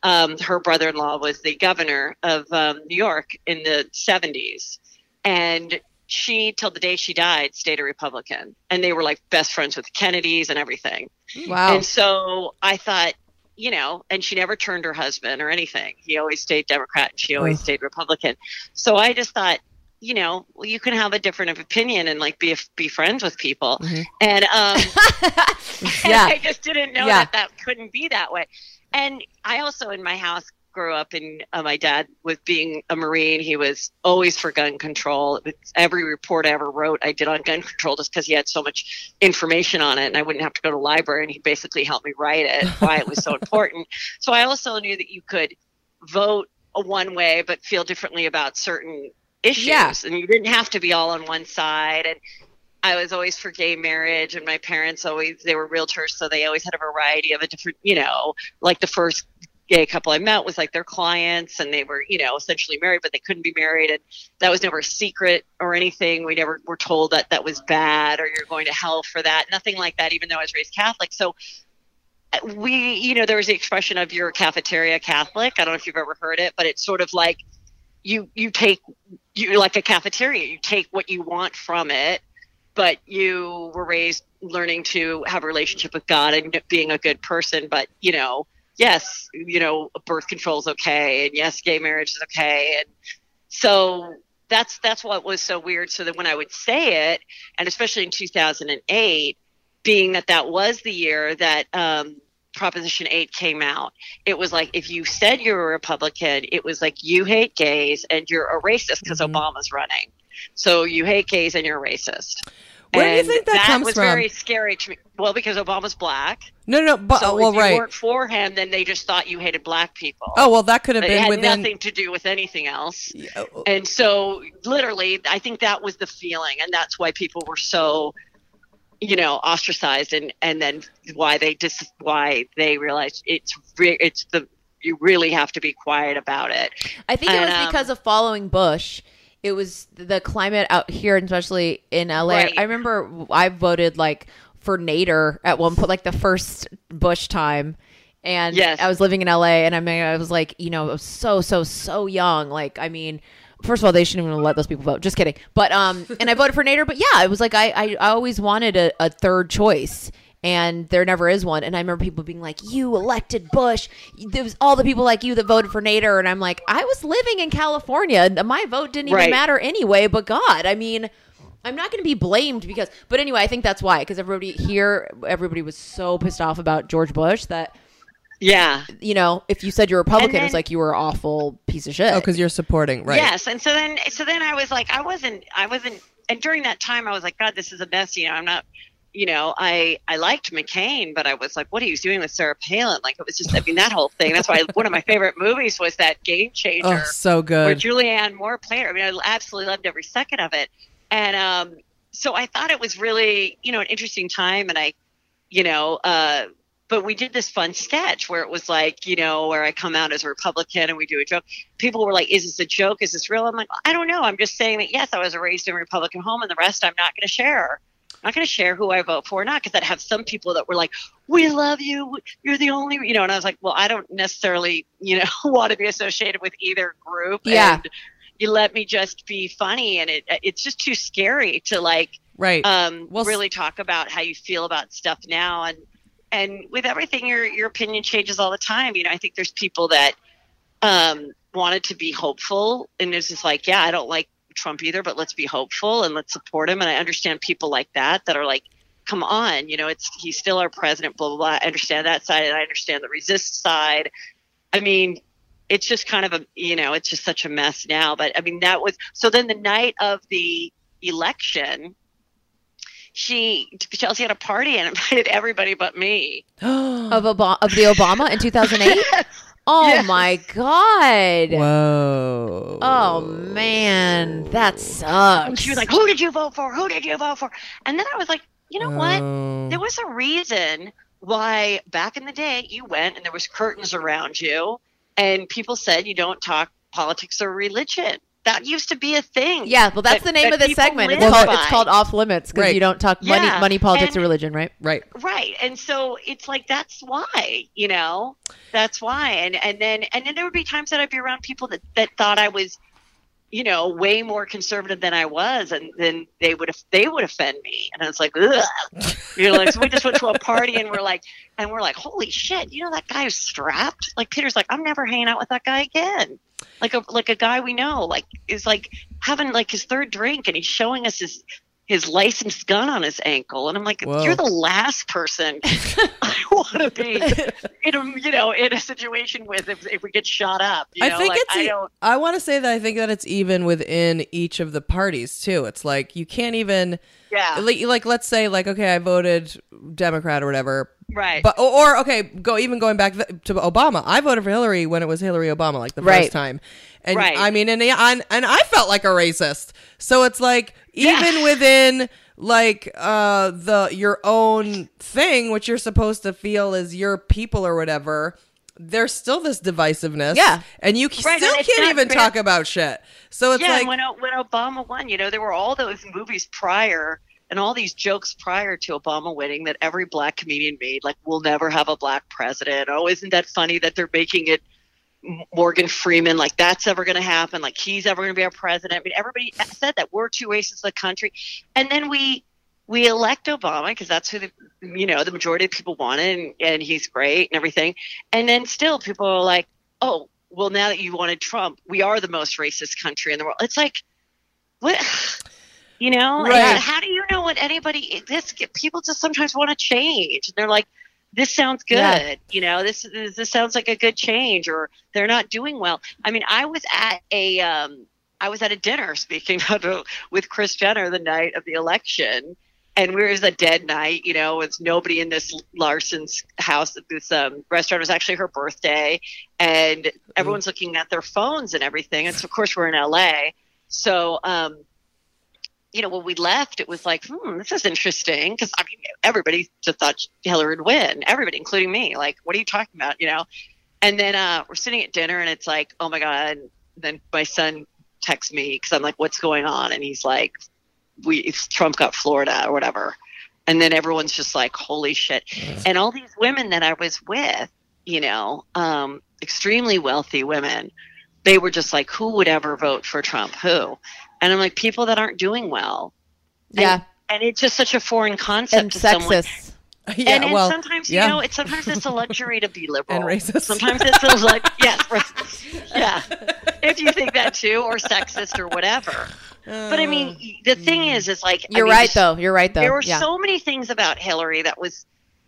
um, her brother-in-law was the governor of um, New York in the 70s, and she, till the day she died, stayed a Republican, and they were like best friends with the Kennedys and everything. wow, And so I thought, you know, and she never turned her husband or anything. He always stayed Democrat and she always Ugh. stayed Republican. So I just thought, you know, well, you can have a different opinion and like be be friends with people. And um, Yeah. I just didn't know Yeah. that that couldn't be that way. And I also in my house grew up in uh, my dad was being a marine. He was always for gun control. It's- every report i ever wrote i did on gun control just because he had so much information on it and i wouldn't have to go to the library and he basically helped me write it why it was so important. So i also knew that you could vote one way but feel differently about certain issues Yeah. and you didn't have to be all on one side and I was always for gay marriage, and my parents always they were realtors, so they always had a variety of a different, you know, like the first gay couple I met was like their clients, and they were, you know, essentially married, but they couldn't be married, and that was never a secret or anything. We never were told that that was bad or you're going to hell for that. Nothing like that. Even though I was raised Catholic, so uh, we, you know, there was the expression of you're cafeteria Catholic. I don't know if you've ever heard it, but it's sort of like you you take you like a cafeteria. You take what you want from it but you were raised learning to have a relationship with God and being a good person. But you know, yes, you know, birth control is okay, and yes, gay marriage is okay, and so that's that's what was so weird. So that when I would say it, and especially in 2008, being that that was the year that um, Proposition 8 came out, it was like if you said you're a Republican, it was like you hate gays and you're a racist because Mhm. Obama's running. So you hate gays and you're a racist. Where do you think that comes was from? very scary to me. Well, because Obama's black. no, no, but So well, if you right. weren't for him, then they just thought you hated black people. Oh well, that could have been it had within. nothing to do with anything else. Yeah, And so, literally, I think that was the feeling, and that's why people were so, you know, ostracized, and and then why they just why they realized it's re- it's the you really have to be quiet about it. I think it And, was um, because of following Bush. It was the climate out here, especially in LA. Right. I remember I voted like for Nader at one point, like the first Bush time. And Yes. I was living in LA, and I mean, I was like, you know, I was so, so, so young. Like, I mean, first of all, they shouldn't even let those people vote. Just kidding. But um, and I voted for Nader. But yeah, it was like I, I, I always wanted a, a third choice, and there never is one. And I remember people being like, "You elected Bush." There was all the people like you that voted for Nader, and I'm like, I was living in California. My vote didn't even Right. matter anyway. But God, I mean. I'm not going to be blamed because, but anyway, I think that's why. Because everybody here, everybody was so pissed off about George Bush that Yeah. you know, if you said you're Republican, And it's then- like you were an awful piece of shit. oh, because you're supporting, right? Yes, and so then so then I was like I wasn't I wasn't and during that time I was like God this is a mess you know I'm not you know I I liked McCain but I was like what are you doing with Sarah Palin like it was just I mean that whole thing that's why one of my favorite movies was that Game Changer Oh, so good. where. Julianne Moore played I mean I absolutely loved every second of it and um so I thought it was really you know an interesting time and I you know uh but we did this fun sketch where it was like, you know, where I come out as a Republican and we do a joke. People were like, "Is this a joke? Is this real?" I'm like, "I don't know. I'm just saying that yes, I was raised in a Republican home, and the rest I'm not going to share. I'm not going to share who I vote for or not because I'd have some people that were like, "We love you. You're the only," you know, and I was like, "Well, I don't necessarily, you know, want to be associated with either group." Yeah. And you let me just be funny, and it it's just too scary to like right. um, Well, really talk about how you feel about stuff now and and with everything your your opinion changes all the time you know i think there's people that um, wanted to be hopeful and it's just like yeah i don't like trump either but let's be hopeful and let's support him and i understand people like that that are like come on you know it's he's still our president blah blah blah i understand that side and i understand the resist side i mean it's just kind of a you know it's just such a mess now. But I mean that was so. Then the night of the election, she Chelsea had a party and invited everybody but me. of Obama, of the Obama in 2008. Oh Yes. my god. Whoa. Oh man, that sucks. she was like, "Who did you vote for? Who did you vote for?" And then I was like, "You know what? Oh. There was a reason why back in the day you went and there was curtains around you, and people said you don't talk politics or religion. That used to be a thing. yeah, well, that's that- the name that of this people segment. It's called by. it's called off limits because Right. you don't talk money, Yeah, money, politics, or religion, right? Right. right and so it's like that's why you know that's why and and then and then there would be times that i'd be around people that that thought i was you know way more conservative than i was and then they would they would offend me. And i was like you know like so we just went to a party and we're like and we're like holy shit you know that guy is strapped? Like peter's like i'm never hanging out with that guy again. Like a like a guy we know like is like having like his third drink and he's showing us his his licensed gun on his ankle and i'm like Whoa. you're the last person i want to be in a you know in a situation with if, if we get shot up you know I think like, it's. i e- I want to say that I think that it's even within each of the parties too. It's like you can't even yeah like, like let's say like okay, I voted Democrat or whatever. right But or, or okay, go even going back to Obama. I voted for Hillary when it was Hillary Obama, like the Right. first time, and Right. I mean, and and and I felt like a racist. So it's like even Yeah. within like uh the your own thing, which you're supposed to feel is your people or whatever. There's still this divisiveness, Yeah. and you Right, still and can't even fair. talk about shit. So it's yeah like, when when obama won you know there were all those movies prior and all these jokes prior to obama winning that every black comedian made like we'll never have a black president oh isn't that funny that they're making it Morgan Freeman, like that's ever going to happen, like he's ever going to be our president. I mean, everybody said that we're two races of the country, and then we we elect Obama because that's who the you know the majority of people wanted, and, and he's great and everything. And then still, people are like, oh, well, now that you wanted Trump, we are the most racist country in the world. It's like, what? You know, Right. And how do you know what anybody? This people just sometimes want to change. and They're like, this sounds good. Yeah. You know, this this sounds like a good change, or they're not doing well. I mean, I was at a um, I was at a dinner speaking of, with Kris Jenner the night of the election, and we was a dead night. You know, it's nobody in this Larson's house. This um, restaurant it was actually her birthday, and everyone's looking at their phones and everything. And so, of course, we're in LA, so. Um, you know, when we left, it was like, hmm, this is interesting because I mean, everybody just thought Hillary would win. Everybody, including me. Like, what are you talking about? You know. And then uh, we're sitting at dinner, and it's like, oh my god. then my son texts me because I'm like, what's going on? And he's like, we Trump got Florida or whatever. And then everyone's just like, holy shit. And all these women that I was with, you know, um, extremely wealthy women, they were just like, who would ever vote for Trump? Who? And I'm like, people that aren't doing well. Yeah, And it's just such a foreign concept and to someone. sexist. yeah, and, and well, sometimes yeah. you know, it's sometimes it's a luxury to be liberal And racist. Sometimes it feels like yes, racist. yeah. If you think that too, or sexist or whatever. But I mean, the thing mm. is, is like You're mean, right, there's- though. You're right, though. There were yeah. so many things about Hillary that was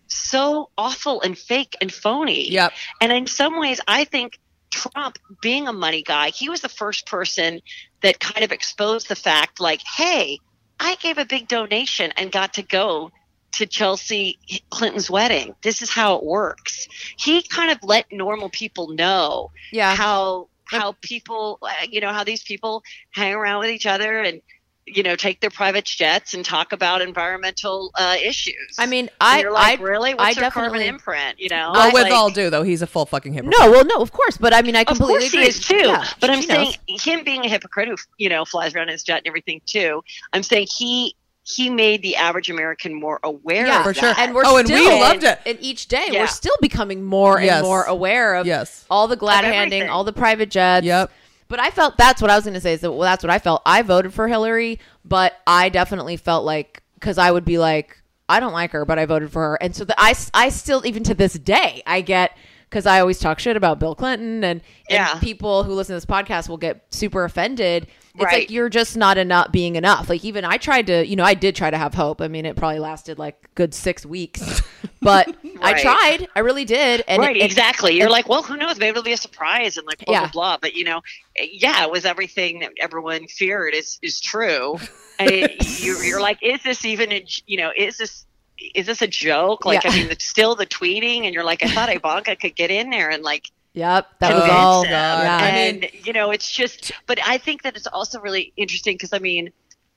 so awful and fake and phony. Yep. And in some ways, I think Trump, being a money guy, he was the first person that kind of exposed the fact, like, hey, I gave a big donation and got to go to Chelsea Clinton's wedding. This is how it works. He kind of let normal people know yeah. how how people, uh, you know, how these people hang around with each other and you know take their private jets and talk about environmental uh, issues. I mean, And I, you're like, I, really? What's I their carbon imprint? You know, well, with Like- all due though, he's a full fucking hypocrite. no, well, no, of course, but I mean, I Of completely course he agree. is too. Yeah, but I'm she saying him being a hypocrite who you know flies around in his jet and everything too. I'm saying he he made the average American more aware. yeah, of for sure. And we're Oh, and we still, loved it. And each day, Yeah. we're still becoming more Yes. and more aware of Yes. all the glad handing, everything. all the private jets. Yep. But I felt that's what I was going to say. Is that, well, that's what I felt. I voted for Hillary, but I definitely felt like because I would be like, I don't like her, but I voted for her, and so the, I I still even to this day I get because I always talk shit about Bill Clinton, and, and Yeah. people who listen to this podcast will get super offended. It's Right. like you're just not enough being enough. Like even I tried to, you know, I did try to have hope. I mean, it probably lasted like a good six weeks, but I tried. I really did. And right, it- it- exactly. You're and- like, well, who knows? Maybe it'll be a surprise and like blah Yeah. blah blah. But you know, eh, yeah, it was everything that everyone feared is is true. And it, you, you're like, is this even a you know, is this is this a joke? Like, Yeah. I mean, it's still the tweeting, and you're like, I thought Ivanka could get in there and like Yep, that was convince all. Yeah. And you know, it's just. But I think that it's also really interesting because I mean,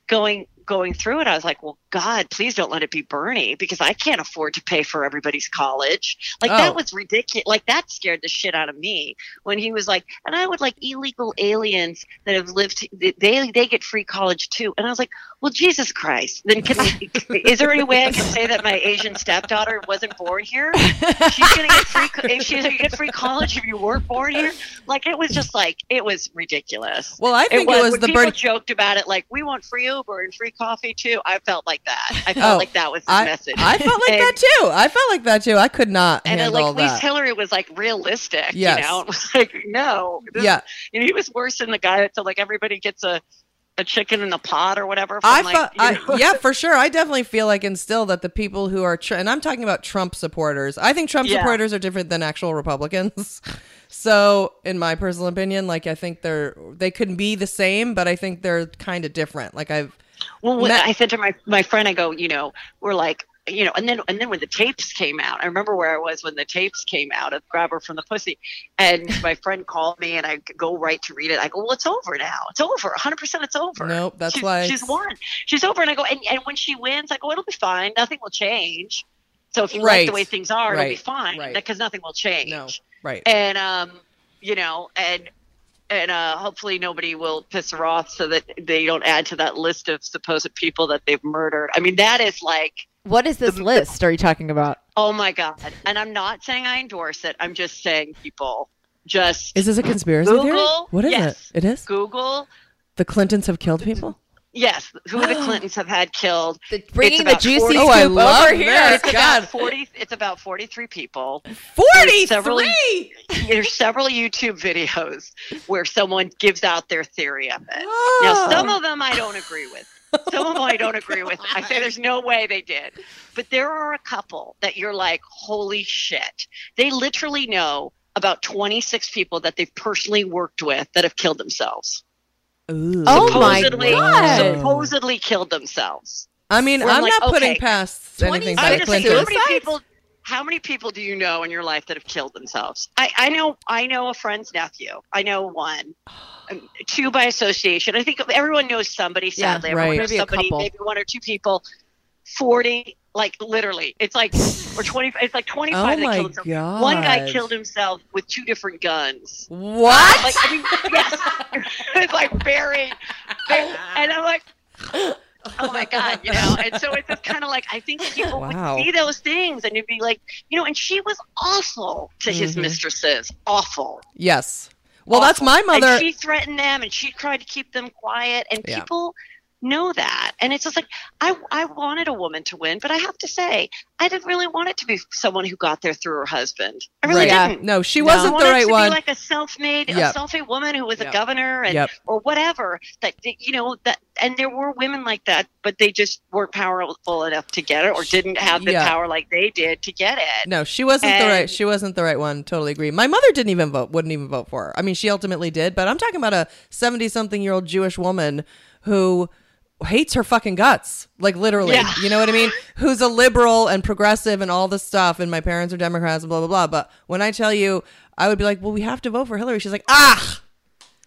going going through it, I was like, well, God, please don't let it be Bernie because I can't afford to pay for everybody's college. Like Oh. that was ridiculous. Like that scared the shit out of me when he was like, and I would like illegal aliens that have lived. They they get free college too. And I was like, well, Jesus Christ. Then can I, is there any way I can say that my Asian stepdaughter wasn't born here? She's gonna get free. If she's gonna get free college if you weren't born here. Like it was just like it was ridiculous. Well, I think it was, when the people Bernie. joked about it, like we want free Uber and free coffee too. I felt like that. I felt Oh, like that was the message. I felt like And- that too. I felt like that too. I could not And uh, handle like, at least that. Hillary was like realistic. Yes. You know, it was like no. yeah, And he was worse than the guy that said like everybody gets a a chicken in the pot or whatever. I like, I, yeah, for sure. I definitely feel like, and still, that the people who are, tr- and I'm talking about Trump supporters. I think Trump Yeah. supporters are different than actual Republicans. So, in my personal opinion, like I think they're they can be the same, but I think they're kind of different. Like I've Well, when Matt- I said to my my friend, I go, you know, we're like, you know, and then and then when the tapes came out, I remember where I was when the tapes came out of Grab Her from the Pussy, and my friend called me, and I go right to read it. I go, well, it's over now. It's over. 100. percent It's over. Nope, that's she's, why she's won. She's over, and I go, and, and when she wins, I go, it'll be fine. Nothing will change. So if you like the way things are, it'll be Right. fine Right. because nothing will change no right. and um you know and and uh hopefully nobody will piss her off so that they don't add to that list of supposed people that they've murdered i mean that is like What is this list? Are you talking about? oh my god and i'm not saying i endorse it i'm just saying people just Is this a conspiracy theory? What is Yes. it? It is. google The Clintons have killed people. Yes who the clintons have had killed The, bringing the juicy 40 Oh, I scoop love over here. this. it's God. about 40 it's about 43 people Forty-three. there's several youtube videos where someone gives out their theory of it Oh. Now, some of them I don't agree with. Some of them I don't oh agree with. I say there's no way they did. But there are a couple that you're like, holy shit. They literally know about 26 people that they've personally worked with that have killed themselves. Ooh. Oh my supposedly, God. supposedly killed themselves. I mean, We're I'm like, not putting okay. past anything 26 by I'm just saying, how many people? How many people do you know in your life that have killed themselves? I, I know. I know a friend's nephew. I know one. Um, two by association. I think everyone knows somebody. Yeah, Sadly, right. everyone knows Maybe a somebody. couple. Maybe one or two people. Forty, like literally, it's like or twenty. It's like twenty five. that my killed themselves. One guy killed himself with two different guns. What? Like I mean, yes, it's like very, very- and I'm like. Oh my God, you know, and so it's just kind of like I think people Wow. would see those things and you'd be like, you know, and she was awful to his Mhm. mistresses, awful. yes. Well, that's my mother. And she threatened them, and she tried to keep them quiet, and Yeah. people know that. And it's just like I, I wanted a woman to win, but I have to say, I didn't really want it to be someone who got there through her husband. I really right. Didn't. No, she wasn't wanted the right to one. like a self-made, Yep. a self-made woman who was Yep. a governor and Yep. or whatever. That you know that, and there were women like that, but they just weren't powerful enough to get it, or didn't have the Yeah. power like they did to get it. No, she wasn't the right. She wasn't the right one. Totally agree. My mother didn't even vote. Wouldn't even vote for her. I mean, she ultimately did, but I'm talking about a 70 something year old Jewish woman who hates her fucking guts. Like literally. Yeah. You know what I mean? Who's a liberal and progressive and all this stuff. And my parents are Democrats and blah blah blah. But when I tell you, I would be like, well, we have to vote for Hillary. She's like, ah.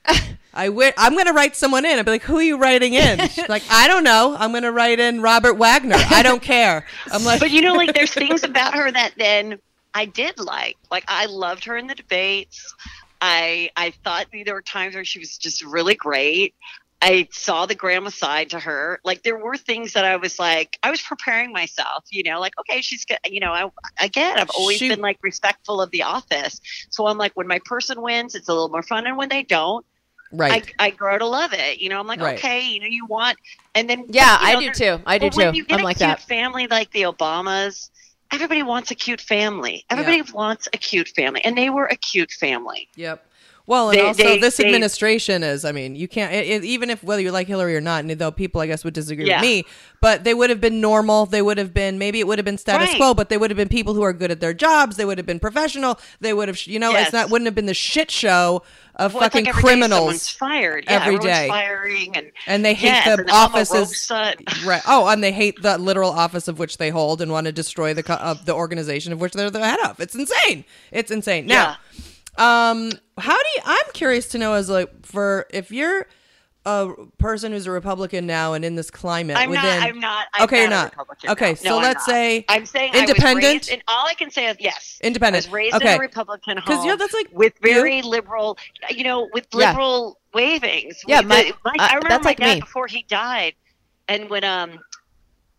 I I'm going to write someone in. I'd be like, who are you writing in? She's like, I don't know. I'm going to write in Robert Wagner. I don't care. I'm like, but you know, like there's things about her that then I did like. Like I loved her in the debates. I I thought there were times where she was just really great. I saw the grandma side to her. Like there were things that I was like, I was preparing myself. You know, like okay, she's good. You know, I again, I've always been like respectful of the office. So I'm like, when my person wins, it's a little more fun, and when they don't, right. I I grow to love it. You know, I'm like, Right. okay, you know, you want, and then Yeah, you I do too. I do but when too. you get I'm a like cute that. family like the Obamas, everybody wants a cute family. Everybody wants a cute family, and they were a cute family. Yep. Well, and They- also they- this they- administration is. I mean, you can't it, it- even if whether you like Hillary or not. And though people, I guess, would disagree Yeah. with me, but they would have been normal. They would have been maybe it would have been status Right. quo, but they would have been people who are good at their jobs. They would have been professional. They would have, you know, it's Yes. not wouldn't have been the shit show of Well, fucking like every day someone's criminals. fired yeah, every day. firing, and And they hate yes, the offices. Right. Oh, and they hate the literal office of which they hold and want to destroy the co- of the organization of which they're the head of. It's insane. It's insane. Now, um, how do you? I'm curious to know as like for if you're a person who's a Republican now and in this climate I'm within. not. I'm not. I'm okay, you're not. a. Republican Okay, now. so I'm let's not. say I'm saying independent? I was raised, and all I can say is yes. Independent. I was raised Okay. in a Republican home. yeah, that's like with you. very liberal, you know, with Yeah. liberal wavings. Yeah, my- the- uh, I remember that's my like dad me. before he died, and when um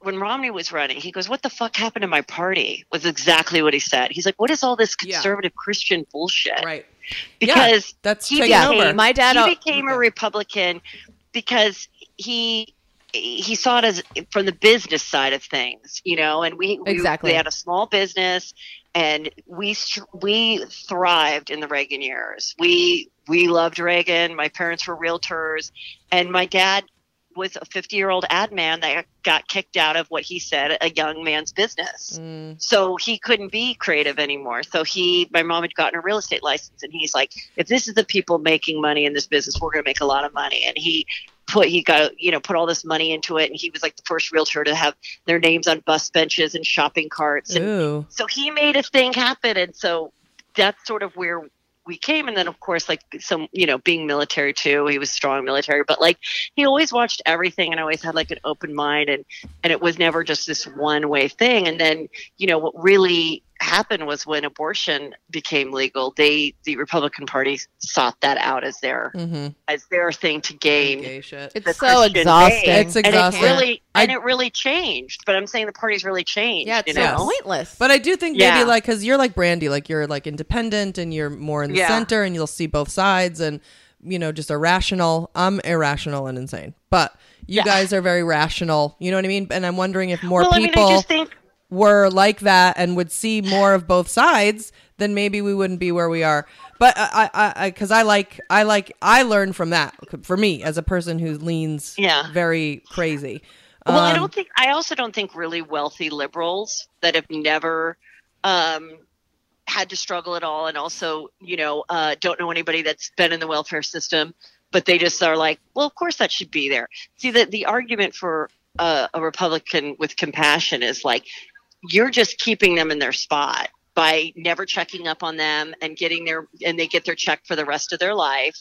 when Romney was running, he goes, "What the fuck happened to my party?" Was exactly what he said. He's like, "What is all this Yeah. conservative Christian bullshit?" right. Because that's he taking became, over. My dad- he became a Republican because he he saw it as from the business side of things, you know, and we, we Exactly. they had a small business and we we thrived in the Reagan years. We we loved Reagan. My parents were realtors and my dad was a 50 year old ad man that got kicked out of what he said a young man's business. Mm, So he couldn't be creative anymore. So he, my mom had gotten a real estate license, and he's like, if this is the people making money in this business, we're going to make a lot of money. And he put, he got, you know, put all this money into it, and he was like the first realtor to have their names on bus benches and shopping carts. And Ooh. so he made a thing happen, and so that's sort of where we came. And then, of course, like some, you know, being military too, he was strong military, but like he always watched everything and always had like an open mind, and and it was never just this one way thing. And then, you know, what really happened was when abortion became legal, they the Republican Party sought that out as their Mm-hmm. as their thing to gain. Shit. It's so Christian exhausting. faith. It's And it exhausting. really I- and it really changed. But I'm saying the party's really changed. yeah, it's you so pointless. But I do think Yeah. maybe like because you're like Brandy, like you're like independent and you're more in the Yeah. center and you'll see both sides and you know just irrational. I'm irrational and insane, but you Yeah. guys are very rational. You know what I mean? And I'm wondering if more well, people I mean, I just think were like that and would see more of both sides, then maybe we wouldn't be where we are. But I, I, because I, like, I like, I learn from that. For me, as a person who leans, Yeah. very crazy. Well, I Um, don't think. I also don't think really wealthy liberals that have never um, had to struggle at all, and also, you know, uh, don't know anybody that's been in the welfare system, but they just are like, well, of course that should be there. See, that the argument for uh, a Republican with compassion is like, you're just keeping them in their spot by never checking up on them and getting their and they get their check for the rest of their life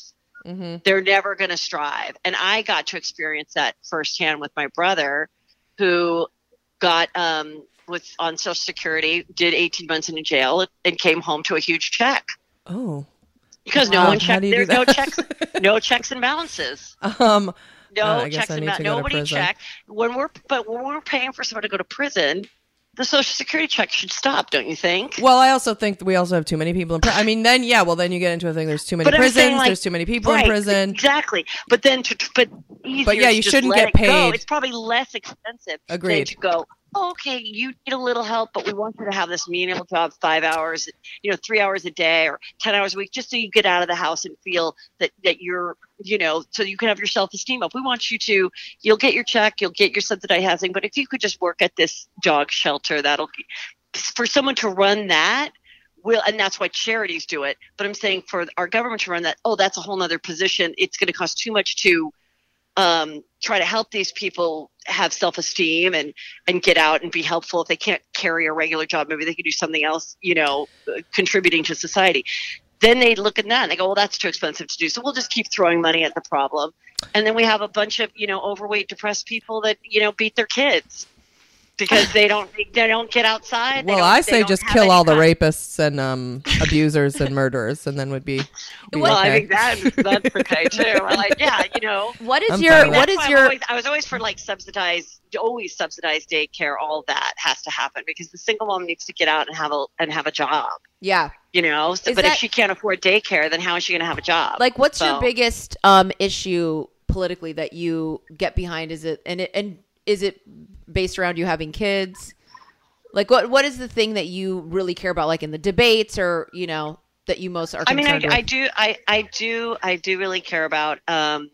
mhm. they're never going to strive. And I got to experience that firsthand with my brother, who got um, was on Social Security, did 18 months in jail, and came home to a huge check Oh, because no one checked. do you do There's no checks, no checks and balances. um, No Uh, checks and balances. to go to Nobody checked. When we're but when we're paying for someone to go to prison, the Social Security check should stop, don't you think? well, I also think that we also have too many people in prison. I mean, then yeah, well, then you get into a thing. There's too many But prisons. like, there's too many people right, in prison. Exactly. But then to but easier yeah, you shouldn't get it go. paid. It's probably less expensive Agreed. to go, okay, you need a little help, but we want you to have this menial job five hours, you know, three hours a day or ten hours a week, just so you get out of the house and feel that that you're you know, so you can have your self esteem up. We want you to you'll get your check, you'll get your subsidized housing, but if you could just work at this dog shelter, that'll be, for someone to run that will and that's why charities do it but i'm saying for our government to run that oh that's a whole nother position it's going to cost too much to um, try to help these people have self-esteem and and get out and be helpful. If they can't carry a regular job maybe they could do something else you know uh, contributing to society. Then they look at that and they go well that's too expensive to do. So we'll just keep throwing money at the problem. And then we have a bunch of you know overweight depressed people that you know beat their kids because they don't they don't get outside Well, I say just kill any all the rapists and um, abusers and murderers, and then would be. be Well, I okay. think that that's okay too. I'm like, yeah, you know. what is I'm your fine with what That's is why I'm your always- I was always for like subsidized, always subsidized daycare. All that has to happen because the single mom needs to get out and have a and have a job. yeah You know. So, but that- if she can't afford daycare, then how is she going to have a job? like what's So- your biggest um issue politically that you get behind is it and it and is it based around you having kids Like what what is the thing that you really care about like in the debates or, you know, that you most are I mean, I, I do, I, I do, I do really care about um,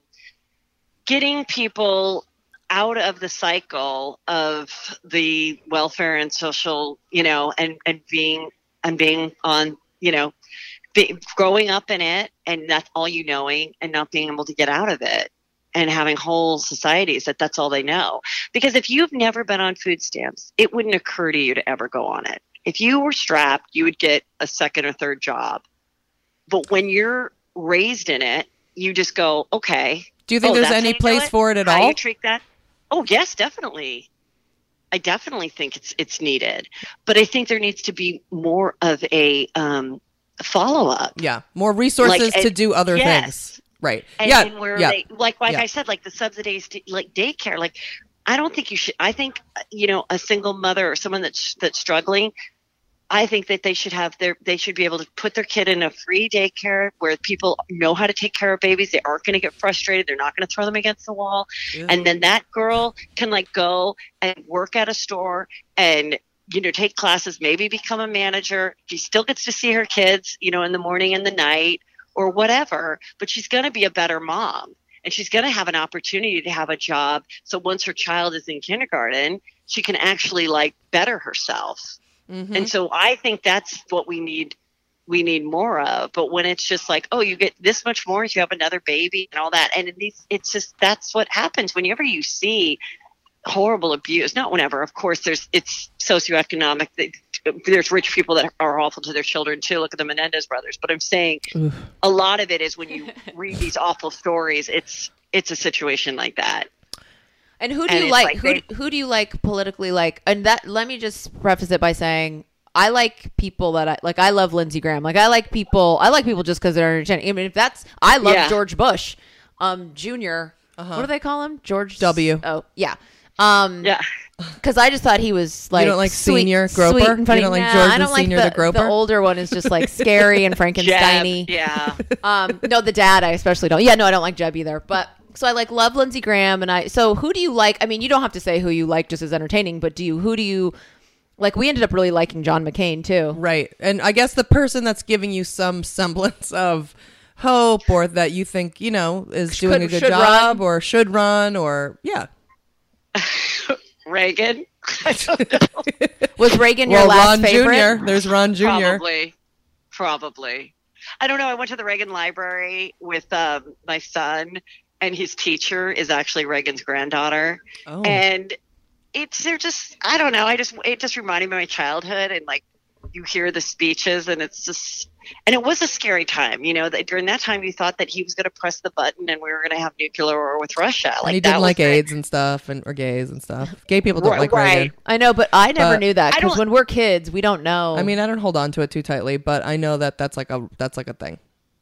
getting people out of the cycle of the welfare and social, you know, and and being and being on, you know, be, growing up in it, and that's all you knowing, and not being able to get out of it. And having whole societies that that's all they know. Because if you've never been on food stamps, it wouldn't occur to you to ever go on it. If you were strapped, you would get a second or third job. But when you're raised in it, you just go, okay. Do you think oh, there's any place for it at How all? you treat that? Oh yes, definitely. I definitely think it's it's needed, but I think there needs to be more of a um, follow up. Yeah, more resources Like, to do other yes. things. Right. and, yeah. and where yeah. they like like Yeah. I said, like the subsidized like daycare. Like I don't think you should. I think you know a single mother or someone that's that's struggling. I think that they should have their they should be able to put their kid in a free daycare where people know how to take care of babies. They aren't going to get frustrated. They're not going to throw them against the wall. And then that girl can like go and work at a store and you know take classes, maybe become a manager. She still gets to see her kids, you know, in the morning and the night or whatever, but she's going to be a better mom and she's going to have an opportunity to have a job. So once her child is in kindergarten, she can actually like better herself. Mm-hmm. And so I think that's what we need we need more of. But when it's just like, oh, you get this much more if you have another baby and all that, and it's, it's just that's what happens whenever you see horrible abuse. Not whenever, of course. There's it's socioeconomic. There's rich people that are awful to their children too. Look at the Menendez brothers. But I'm saying a lot of it is when you read these awful stories. It's it's a situation like that. And who do And you like? like who, they- who do you like politically? Like, and that. Let me just preface it by saying I like people that I like. I love Lindsey Graham. Like, I like people. I like people just because they're entertaining. I mean, if that's I love Yeah. George Bush, um, Junior. Uh-huh. What do they call him? George W. Oh, yeah. Um, Yeah. Because I just thought he was like you don't like sweet, Senior sweet Groper? and funny. You don't like Nah, George I don't like Senior the, the Groper? The older one is just like scary and Jeb, Frankenstein-y. yeah. Um, no, the dad I especially don't. Yeah, no, I don't like Jeb either. But so I like love Lindsey Graham, and I. So who do you like? I mean, you don't have to say who you like just as entertaining, but do you? Who do you like? We ended up really liking John McCain too. Right. And I guess the person that's giving you some semblance of hope or that you think, you know, is doing Could- a good job run. or should run or yeah. Reagan. I don't know. Was Reagan your Well, last Ron favorite? Jr. There's Ron Jr. Probably. Probably. I don't know. I went to the Reagan Library with um, my son, and his teacher is actually Reagan's granddaughter. Oh. And it's they're just I don't know. I just it just reminded me of my childhood, and like you hear the speeches, and it's just and it was a scary time. You know that during that time you thought that he was going to press the button and we were going to have nuclear war with Russia. Like and he that didn't like the- AIDS and stuff and or gays and stuff. Gay people don't Right, like right. Reagan. I know, but I never But- knew that because when we're kids, we don't know. I mean, I don't hold on to it too tightly, but I know that that's like a that's like a thing.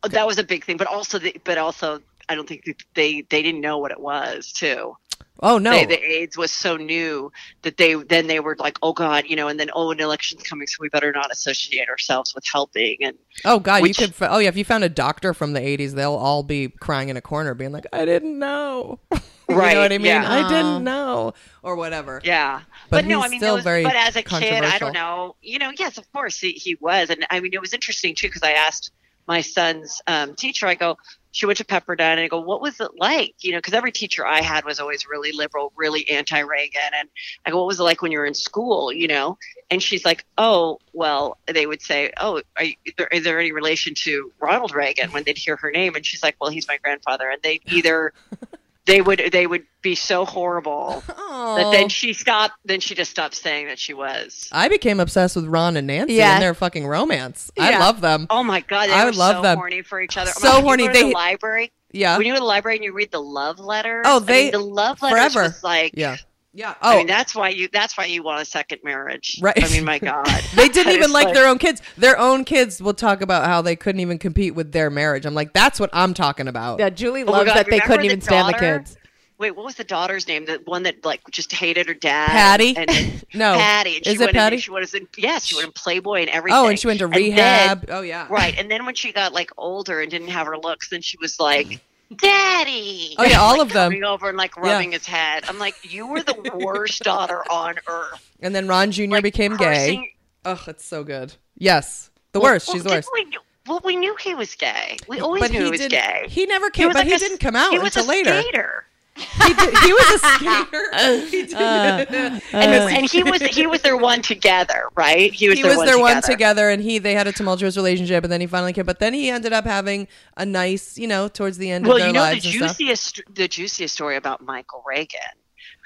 that was a big thing, but also the, but also I don't think they they didn't know what it was too. Oh no. They, the AIDS was so new that they then they were like, oh God, you know, and then oh, an election's coming, so we better not associate ourselves with helping. And oh god, which- you could Oh yeah, if you found a doctor from the 80s, they'll all be crying in a corner being like, "I didn't know." you know Right, what I mean? yeah. I didn't know or whatever. yeah, But no, I mean, still was, very but as a kid, I don't know, you know, yes, of course he, he was, and I mean, it was interesting too because I asked my son's um, teacher, I go, she went to Pepperdine, and I go, what was it like? You know, because every teacher I had was always really liberal, really anti-Reagan, and I go, what was it like when you were in school? You know, and she's like, oh, well, they would say, oh, are you, is there any relation to Ronald Reagan when they'd hear her name? And she's like, well, he's my grandfather, and they either they would they would be so horrible that then she stopped. Then she just stopped saying that she was. I became obsessed with Ron and Nancy Yeah. and their fucking romance. I love them. Oh my god, they I were love so them. horny for each other. So when horny. You They- the library. Yeah. When you go to the library and you read the love letters. Oh, I they- mean, the love letters forever. was like. Yeah. Yeah. Oh, I mean, oh. that's why you. That's why you want a second marriage. Right. I mean, my God. they didn't even is like their own kids. Their own kids will talk about how they couldn't even compete with their marriage. I'm like, that's what I'm talking about. yeah, Julie Oh loves God, that they couldn't the even stand the kids. Wait, what was the daughter's name? The one that like just hated her dad. Patti? And, and No. Patti. And Is she it went in- Patti? she was in. Yes, she went in Playboy and everything. Oh, and she went to then- rehab. oh yeah. Right. And then when she got like older and didn't have her looks, then she was like, mm-hmm. Daddy. Oh, yeah, all of them. Coming over and like rubbing his head. I'm like, you were the worst daughter on earth. And then Ron Jr. Like, became cursing- gay. Oh, it's so good. Yes, the worst. Well, She's the worst. We, knew- well, we knew he was gay. We always But knew he he was did. gay. He never came, but like he a- didn't come out he was until later. skater. He, did, he was a skater. he did. and, and he was he was their one together, right? He was he their, was one, their together. one together, and he they had a tumultuous relationship, and then he finally came. But then he ended up having a nice, you know, towards the end Well, of their you know the lives and juiciest the juiciest story about Michael Reagan.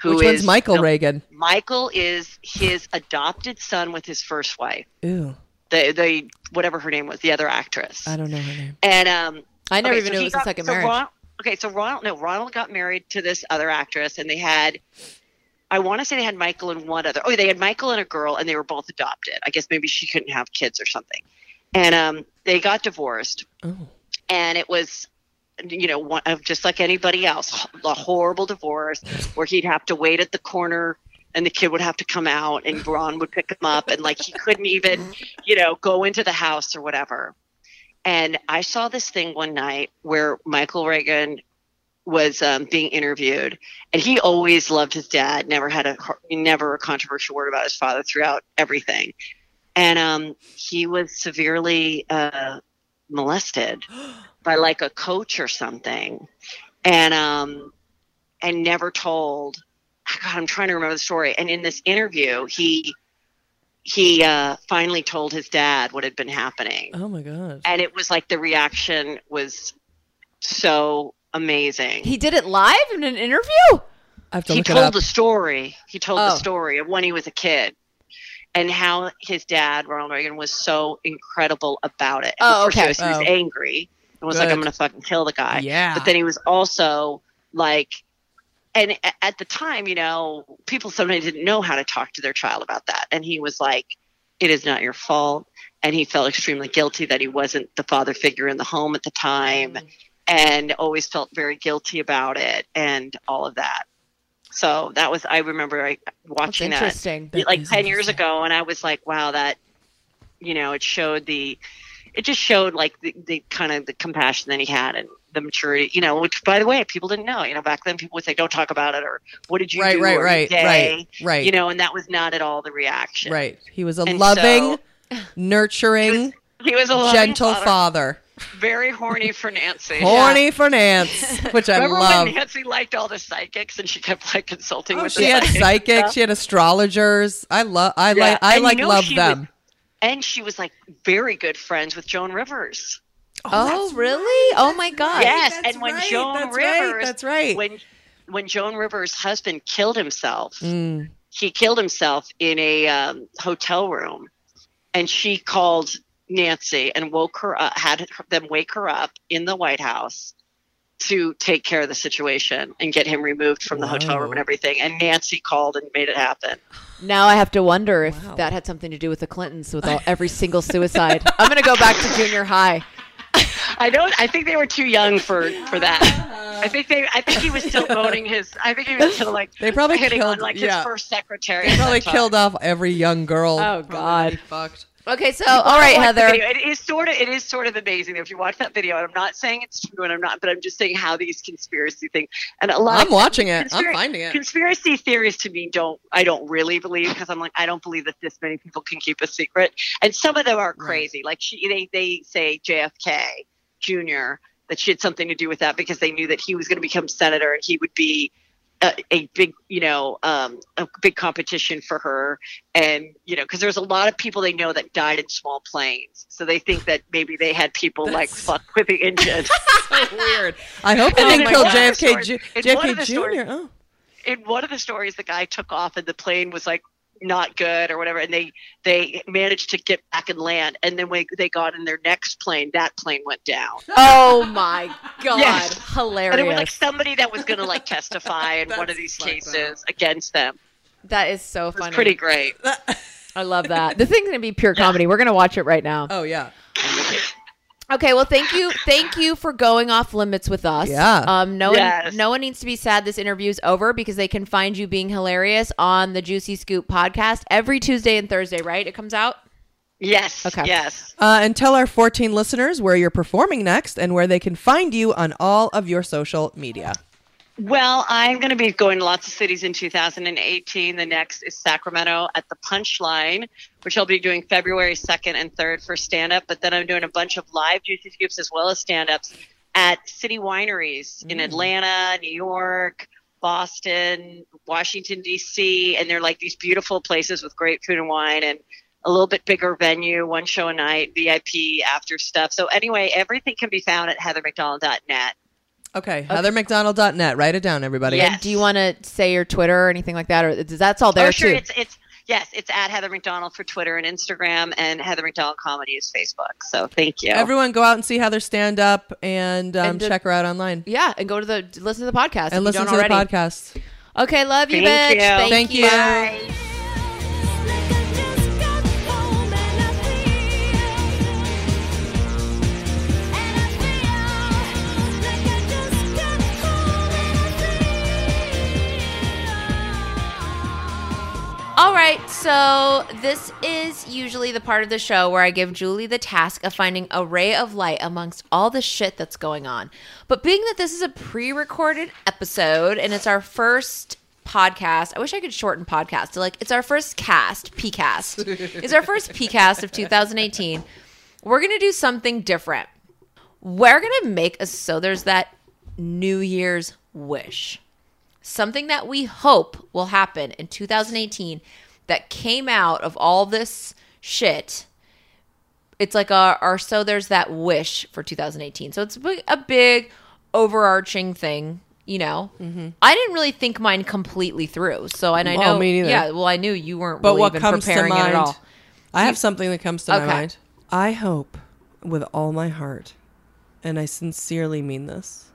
Who Which one's Michael no, Reagan? Michael is his adopted son with his first wife, Ooh, the the whatever her name was, the other actress. I don't know her name. And um, I never okay, even so knew he it was a second so marriage. Ron- okay, so Ronald, no, Ronald got married to this other actress, and they had, I want to say they had Michael and one other. Oh, they had Michael and a girl, and they were both adopted. I guess maybe she couldn't have kids or something, and um, they got divorced, Oh, and it was. You know, one, of just like anybody else, a horrible divorce where he'd have to wait at the corner and the kid would have to come out and Ron would pick him up and like he couldn't even, you know, go into the house or whatever. And I saw this thing one night where Michael Reagan was um, being interviewed, and he always loved his dad. Never had a never a controversial word about his father throughout everything. And um, he was severely uh, molested by like a coach or something, and um, and never told. God, I'm trying to remember the story. And in this interview, he he uh, finally told his dad what had been happening oh my god. and it was like the reaction was so amazing. He did it live in an interview. I have to He look it told up. the story. He told the Oh. story of when he was a kid and how his dad, Ronald Reagan, was so incredible about it. Oh, First he okay. was- He was Oh. angry and was like, I'm going to fucking kill the guy. Yeah. But then he was also like, and at the time, you know, people sometimes didn't know how to talk to their child about that. And he was like, it is not your fault. And he felt extremely guilty that he wasn't the father figure in the home at the time mm. and always felt very guilty about it and all of that. So that was, I remember I, watching that interesting. like is 10 years ago and i was like wow that you know it showed the it just showed like the, the kind of the compassion that he had and the maturity you know which by the way people didn't know you know back then people would say don't talk about it or what did you Right, do right, Or, right, right, right. you know and that was not at all the reaction Right. He was a And loving, so- nurturing, he was a loving gentle father, father. very horny for nancy Horny for Nancy, which I Remember love. when Nancy liked all the psychics and she kept like consulting Oh, with she had psychics stuff? She had astrologers. I love. I Yeah, like. I like love them. was- and she was like very good friends with Joan Rivers. Oh, really? Oh my god. yes, that's and when right, Joan that's right, Rivers, that's right. When when Joan Rivers' husband killed himself, Mm. he killed himself in a um, hotel room, and she called Nancy and woke her up, had them wake her up in the White House to take care of the situation and get him removed from the hotel room and everything. And Nancy called and made it happen. Now I have to wonder if Wow. that had something to do with the Clintons with all, every single suicide. I'm going to go back to junior high. I don't. I think they were too young for for that. I think they. I think he was still voting his. I think he was still like They probably hitting on killed- like yeah. his first secretary. They probably killed off every young girl. Oh, God. fucked. Okay, so all right, Heather. It is sort of. It is sort of amazing if you watch that video. And I'm not saying it's true, and I'm not. But I'm just saying how these conspiracy things and a lot. I'm watching it. I'm finding it. Conspiracy theories to me don't. I don't really believe because I'm like I don't believe that this many people can keep a secret, and some of them are crazy. Like she, they they say JFK Jr. that she had something to do with that because they knew that he was going to become senator and he would be a, a big, you know, um, a big competition for her. And, you know, because there's a lot of people they know that died in small planes. So they think that maybe they had people like fuck with the engine. so weird. I hope they didn't kill one of the JFK. stories- Ju- it's one of JFK Jr. stories- Oh. in one of the stories, the guy took off and the plane was like not good or whatever. And they, they managed to get back and land. And then when they got in their next plane, that plane went down. Oh my god, Yes. hilarious! And it was like somebody that was going to like testify in one of these fucked cases against them. that is so It was funny. pretty great. I love that. The thing's gonna be pure comedy. We're gonna watch it right now. Oh yeah. Okay, well, thank you, thank you for going off limits with us. Yeah. Um, no Yes. one, no one needs to be sad. This interview's over because they can find you being hilarious on the Juicy Scoop podcast every Tuesday and Thursday. Right? It comes out. Yes. Okay. Yes. Uh, and tell our 14 listeners where you're performing next and where they can find you on all of your social media. Well, I'm going to be going to lots of cities in 2018. The next is Sacramento at the Punchline, which I'll be doing February 2nd and 3rd for stand up. But then I'm doing a bunch of live Juicy Scoops as well as stand ups at city wineries in mm. Atlanta, New York, Boston, Washington, D.C. And they're like these beautiful places with great food and wine and a little bit bigger venue, one show a night, VIP after stuff. So, anyway, everything can be found at heathermcdonald.net. Okay, heathermcdonald.net. Write it down, everybody. Yes. And do you want to say your Twitter or anything like that, or is that's all there oh, sure. too? It's it's yes, it's at Heather McDonald for Twitter and Instagram, and Heather McDonald Comedy is Facebook. So thank you. Everyone go out and see Heather stand up and, um, And the- check her out online. yeah, and go to the listen to the podcast if And you listen don't to already. the podcast. Okay, love you, Thank bitch. you. Thank you. Bye. Right, so this is usually the part of the show where I give Julie the task of finding a ray of light amongst all the shit that's going on. But being that this is a pre recorded episode and it's our first podcast, I wish I could shorten podcast to like, it's our first cast, PCast. it's our first PCast of 2018. We're going to do something different. We're going to make a so there's that New Year's wish something that we hope will happen in 2018 that came out of all this shit. It's like uh, our, our so there's that wish for 2018. So it's a big, a big overarching thing, you know. Mm-hmm. I didn't really think mine completely through. So and I Well, know me neither. Yeah, well I knew you weren't But really what comes to mind? at all. I have something that comes to my mind. I hope with all my heart, and I sincerely mean this,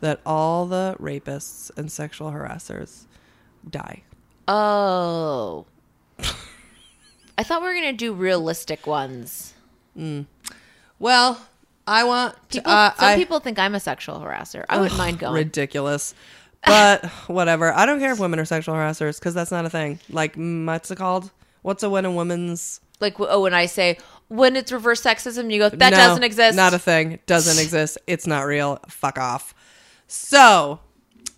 that all the rapists and sexual harassers die. Oh. I thought we were going to do realistic ones. Well, I want People, uh, some I- people think I'm a sexual harasser. I wouldn't mind going. ridiculous. But whatever. I don't care if women are sexual harassers because that's not a thing. Like, mm, what's it called? What's a when a woman's like oh when i say when it's reverse sexism you go that No, doesn't exist Not a thing. Doesn't exist. It's not real. Fuck off. So,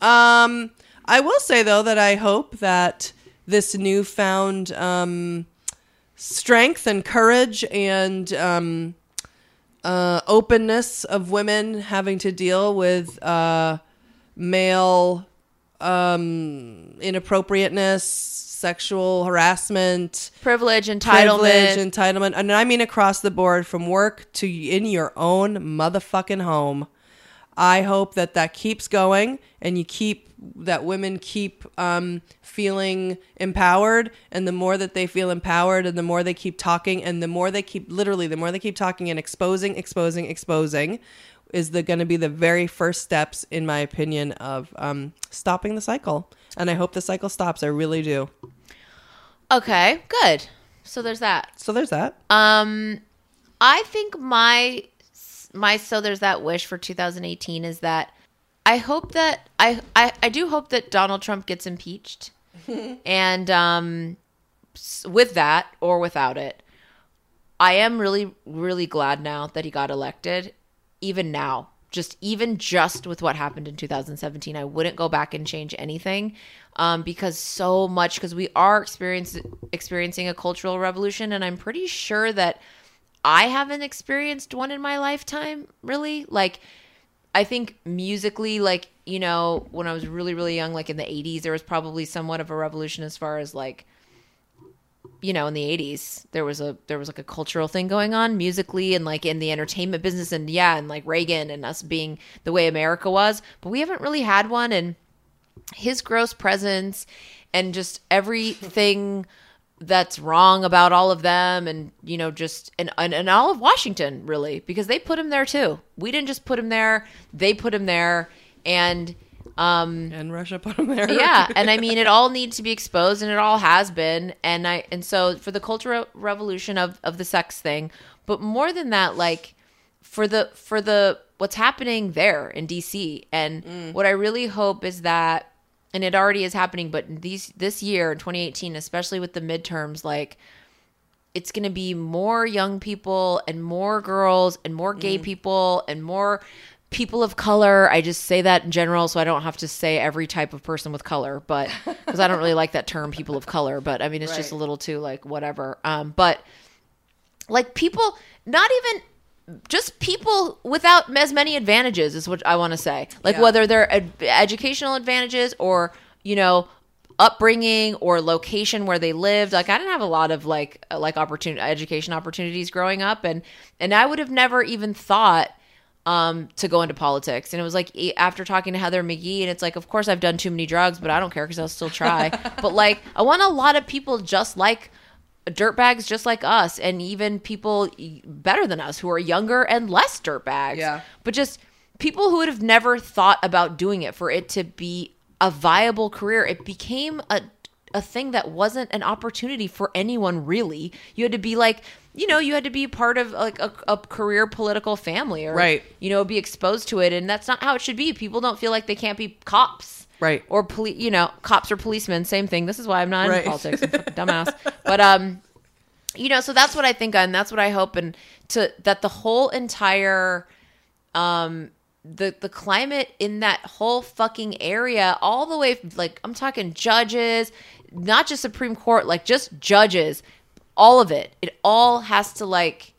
um, I will say though that I hope that this newfound um, strength and courage and um, uh, openness of women having to deal with uh, male um, inappropriateness, sexual harassment, privilege entitlement privilege, entitlement, and I mean across the board, from work to in your own motherfucking home. I hope that that keeps going, and you keep that women keep um, feeling empowered, and the more that they feel empowered, and the more they keep talking, and the more they keep literally, the more they keep talking and exposing, exposing, exposing, is the going to be the very first steps, in my opinion, of um, stopping the cycle. And I hope the cycle stops. I really do. okay good so there's that So there's that. um i think my my so there's that wish for 2018 is that i hope that i i, I do hope that donald trump gets impeached and um with that or without it I am really, really glad now that he got elected. Even now, just even just with what happened in 2017, I wouldn't go back and change anything um, because so much because we are experiencing a cultural revolution, and I'm pretty sure that I haven't experienced one in my lifetime. Really, like I think musically, like, you know, when I was really, really young, like in the 80s, there was probably somewhat of a revolution as far as like, you know, in the 80s, there was a, there was like a cultural thing going on musically and like in the entertainment business and yeah, and like Reagan and us being the way America was. But we haven't really had one. And his gross presence and just everything that's wrong about all of them and you know just and, and and all of Washington really because they put him there too. We didn't just put him there, they put him there. And um and Russia put him there. yeah, and I mean it all needs to be exposed and it all has been. And I and so for the cultural revolution of of the sex thing, but more than that like for the for the what's happening there in DC and what I really hope is that and it already is happening but these this year in 2018 especially with the midterms like it's going to be more young people and more girls and more gay Mm. people and more people of color. I just say that in general so I don't have to say every type of person with color, but because I don't really like that term people of color, but I mean it's just a little too like whatever. Um but like people not even just people without as many advantages is what I want to say. Like Yeah. whether they're ed- educational advantages or you know upbringing or location where they lived. Like I didn't have a lot of like uh, like opportunity education opportunities growing up, and and I would have never even thought um to go into politics and it was like after talking to heather mcgee and it's like of course i've done too many drugs but i don't care because i'll still try but like i want a lot of people just like dirtbags just like us and even people better than us who are younger and less dirtbags. Yeah. but just people who would have never thought about doing it for it to be a viable career. It became a a thing that wasn't an opportunity for anyone really. You had to be like you know you had to be part of like a, a career political family or Right. you know be exposed to it. And that's not how it should be. People don't feel like they can't be cops Right. or police you know cops or policemen same thing this is why i'm not Right. in politics i'm dumbass but um you know so that's what i think and that's what i hope and to that the whole entire um the the climate in that whole fucking area all the way like i'm talking judges not just supreme court like just judges all of it it all has to like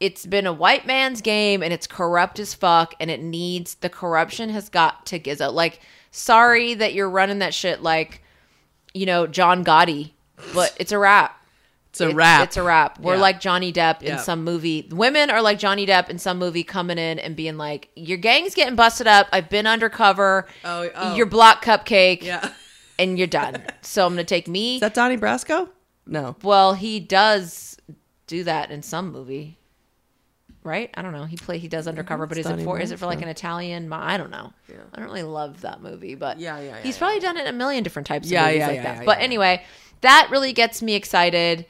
it's been a white man's game and it's corrupt as fuck and it needs the corruption has got to gizzo like sorry that you're running that shit like you know john gotti but it's a wrap It's a it's, wrap. It's a wrap. We're Yeah. like Johnny Depp in Yeah. some movie. Women are like Johnny Depp in some movie coming in and being like, "Your gang's getting busted up. I've been undercover. Oh, oh. Your block cupcake, Yeah. and you're done." so I'm gonna take me. Is that Donnie Brasco? No. well, he does do that in some movie, right? I don't know. He play he does undercover, but is it for is it for like an Italian? mo- I don't know. I don't really love that movie, but Yeah, yeah, yeah, he's yeah. probably done it a million different types of Yeah, movies like that. but anyway, that really gets me excited.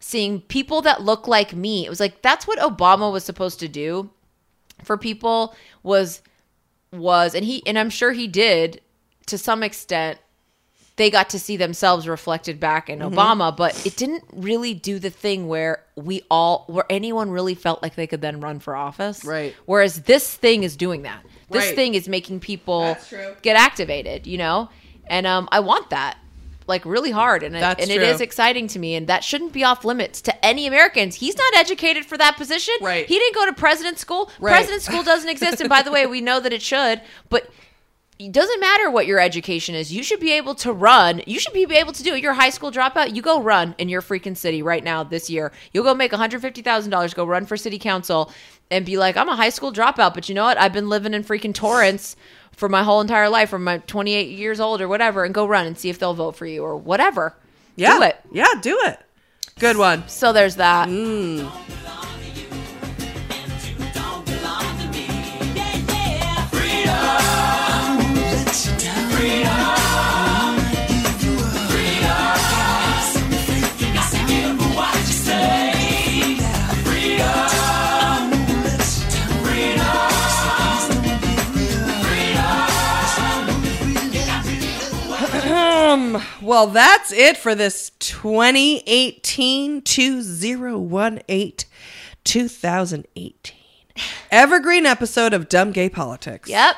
Seeing people that look like me, it was like that's what Obama was supposed to do for people was was and he and I'm sure he did to some extent they got to see themselves reflected back in Mm-hmm. Obama, but it didn't really do the thing where we all, where anyone really felt like they could then run for office. Right. Whereas this thing is doing that. This Right. thing is making people get activated, you know? And um, I want that like really hard. And, it, and it is exciting to me. And that shouldn't be off limits to any Americans. He's not educated for that position. Right. He didn't go to president school. Right. President school doesn't exist. And by the way, we know that it should, but it doesn't matter what your education is. You should be able to run. You should be able to do it. You're a high school dropout. You go run in your freaking city right now this year. You'll go make $150,000, go run for city council and be like, I'm a high school dropout, but you know what? I've been living in freaking Torrance for my whole entire life, from my 28 years old or whatever, and go run and see if they'll vote for you or whatever. Yeah. Do it. Yeah, do it. Good one. So there's that. Mm. Well, that's it for this 2018 2018 2018 evergreen episode of Dumb Gay Politics. Yep.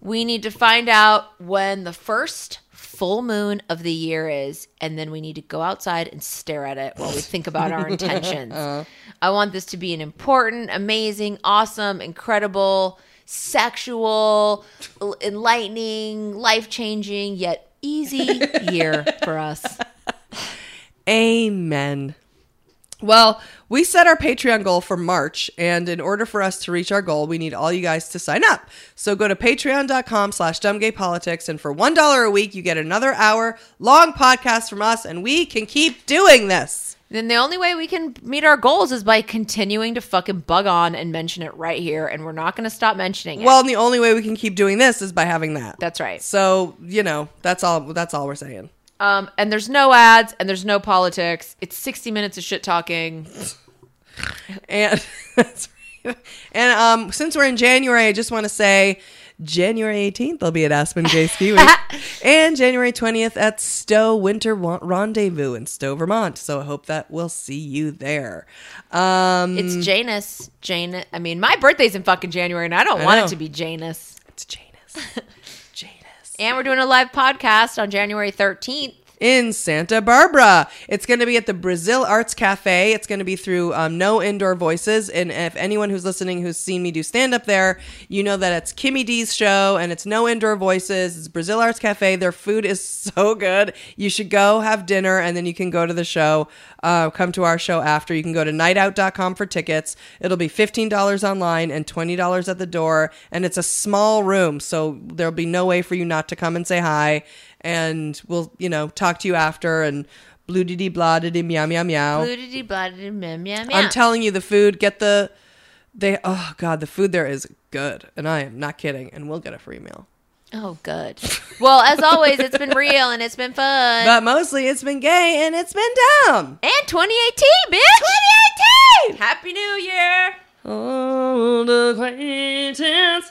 We need to find out when the first full moon of the year is, and then we need to go outside and stare at it while we think about our intentions. Uh-huh. I want this to be an important, amazing, awesome, incredible, sexual, enlightening, life changing, yet easy year for us. Amen. Well, we set our Patreon goal for March, and in order for us to reach our goal, we need all you guys to sign up. So go to patreon.com slash dumbgaypolitics, and for $1 a week, you get another hour long podcast from us, and we can keep doing this. Then the only way we can meet our goals is by continuing to fucking bug on and mention it right here, and we're not going to stop mentioning it. Well, and the only way we can keep doing this is by having that. That's right. So, you know, that's all that's all we're saying. Um, and there's no ads and there's no politics. It's 60 minutes of shit talking. And and um, since we're in January, I just want to say January 18th, I'll be at Aspen Gay Ski Week. and January 20th at Stowe Winter Rendezvous in Stowe, Vermont. So I hope that we'll see you there. Um, It's Janus. Jane. I mean, my birthday's in fucking January, and I don't I want know. it to be Janus. it's Janus. Janus. And we're doing a live podcast on January 13th. In Santa Barbara. It's going to be at the Brasil Arts Cafe. It's going to be through um, No Indoor Voices. And if anyone who's listening who's seen me do stand up there, you know that it's Kimmy D's show and it's No Indoor Voices. It's Brasil Arts Cafe. Their food is so good. You should go have dinner and then you can go to the show. Uh, come to our show after. You can go to nightout.com for tickets. It'll be $15 online and $20 at the door. And it's a small room, so there'll be no way for you not to come and say hi and we'll you know talk to you after and blue diddy blah diddy meow meow meow. Bloodity, bloodity, meow, meow, meow. I'm telling you, the food get the they oh god the food there is good and I am not kidding and we'll get a free meal. Oh, good. Well, as always, it's been real and it's been fun. But mostly it's been gay and it's been dumb. and 2018, bitch! 2018! Happy New Year! Old acquaintance,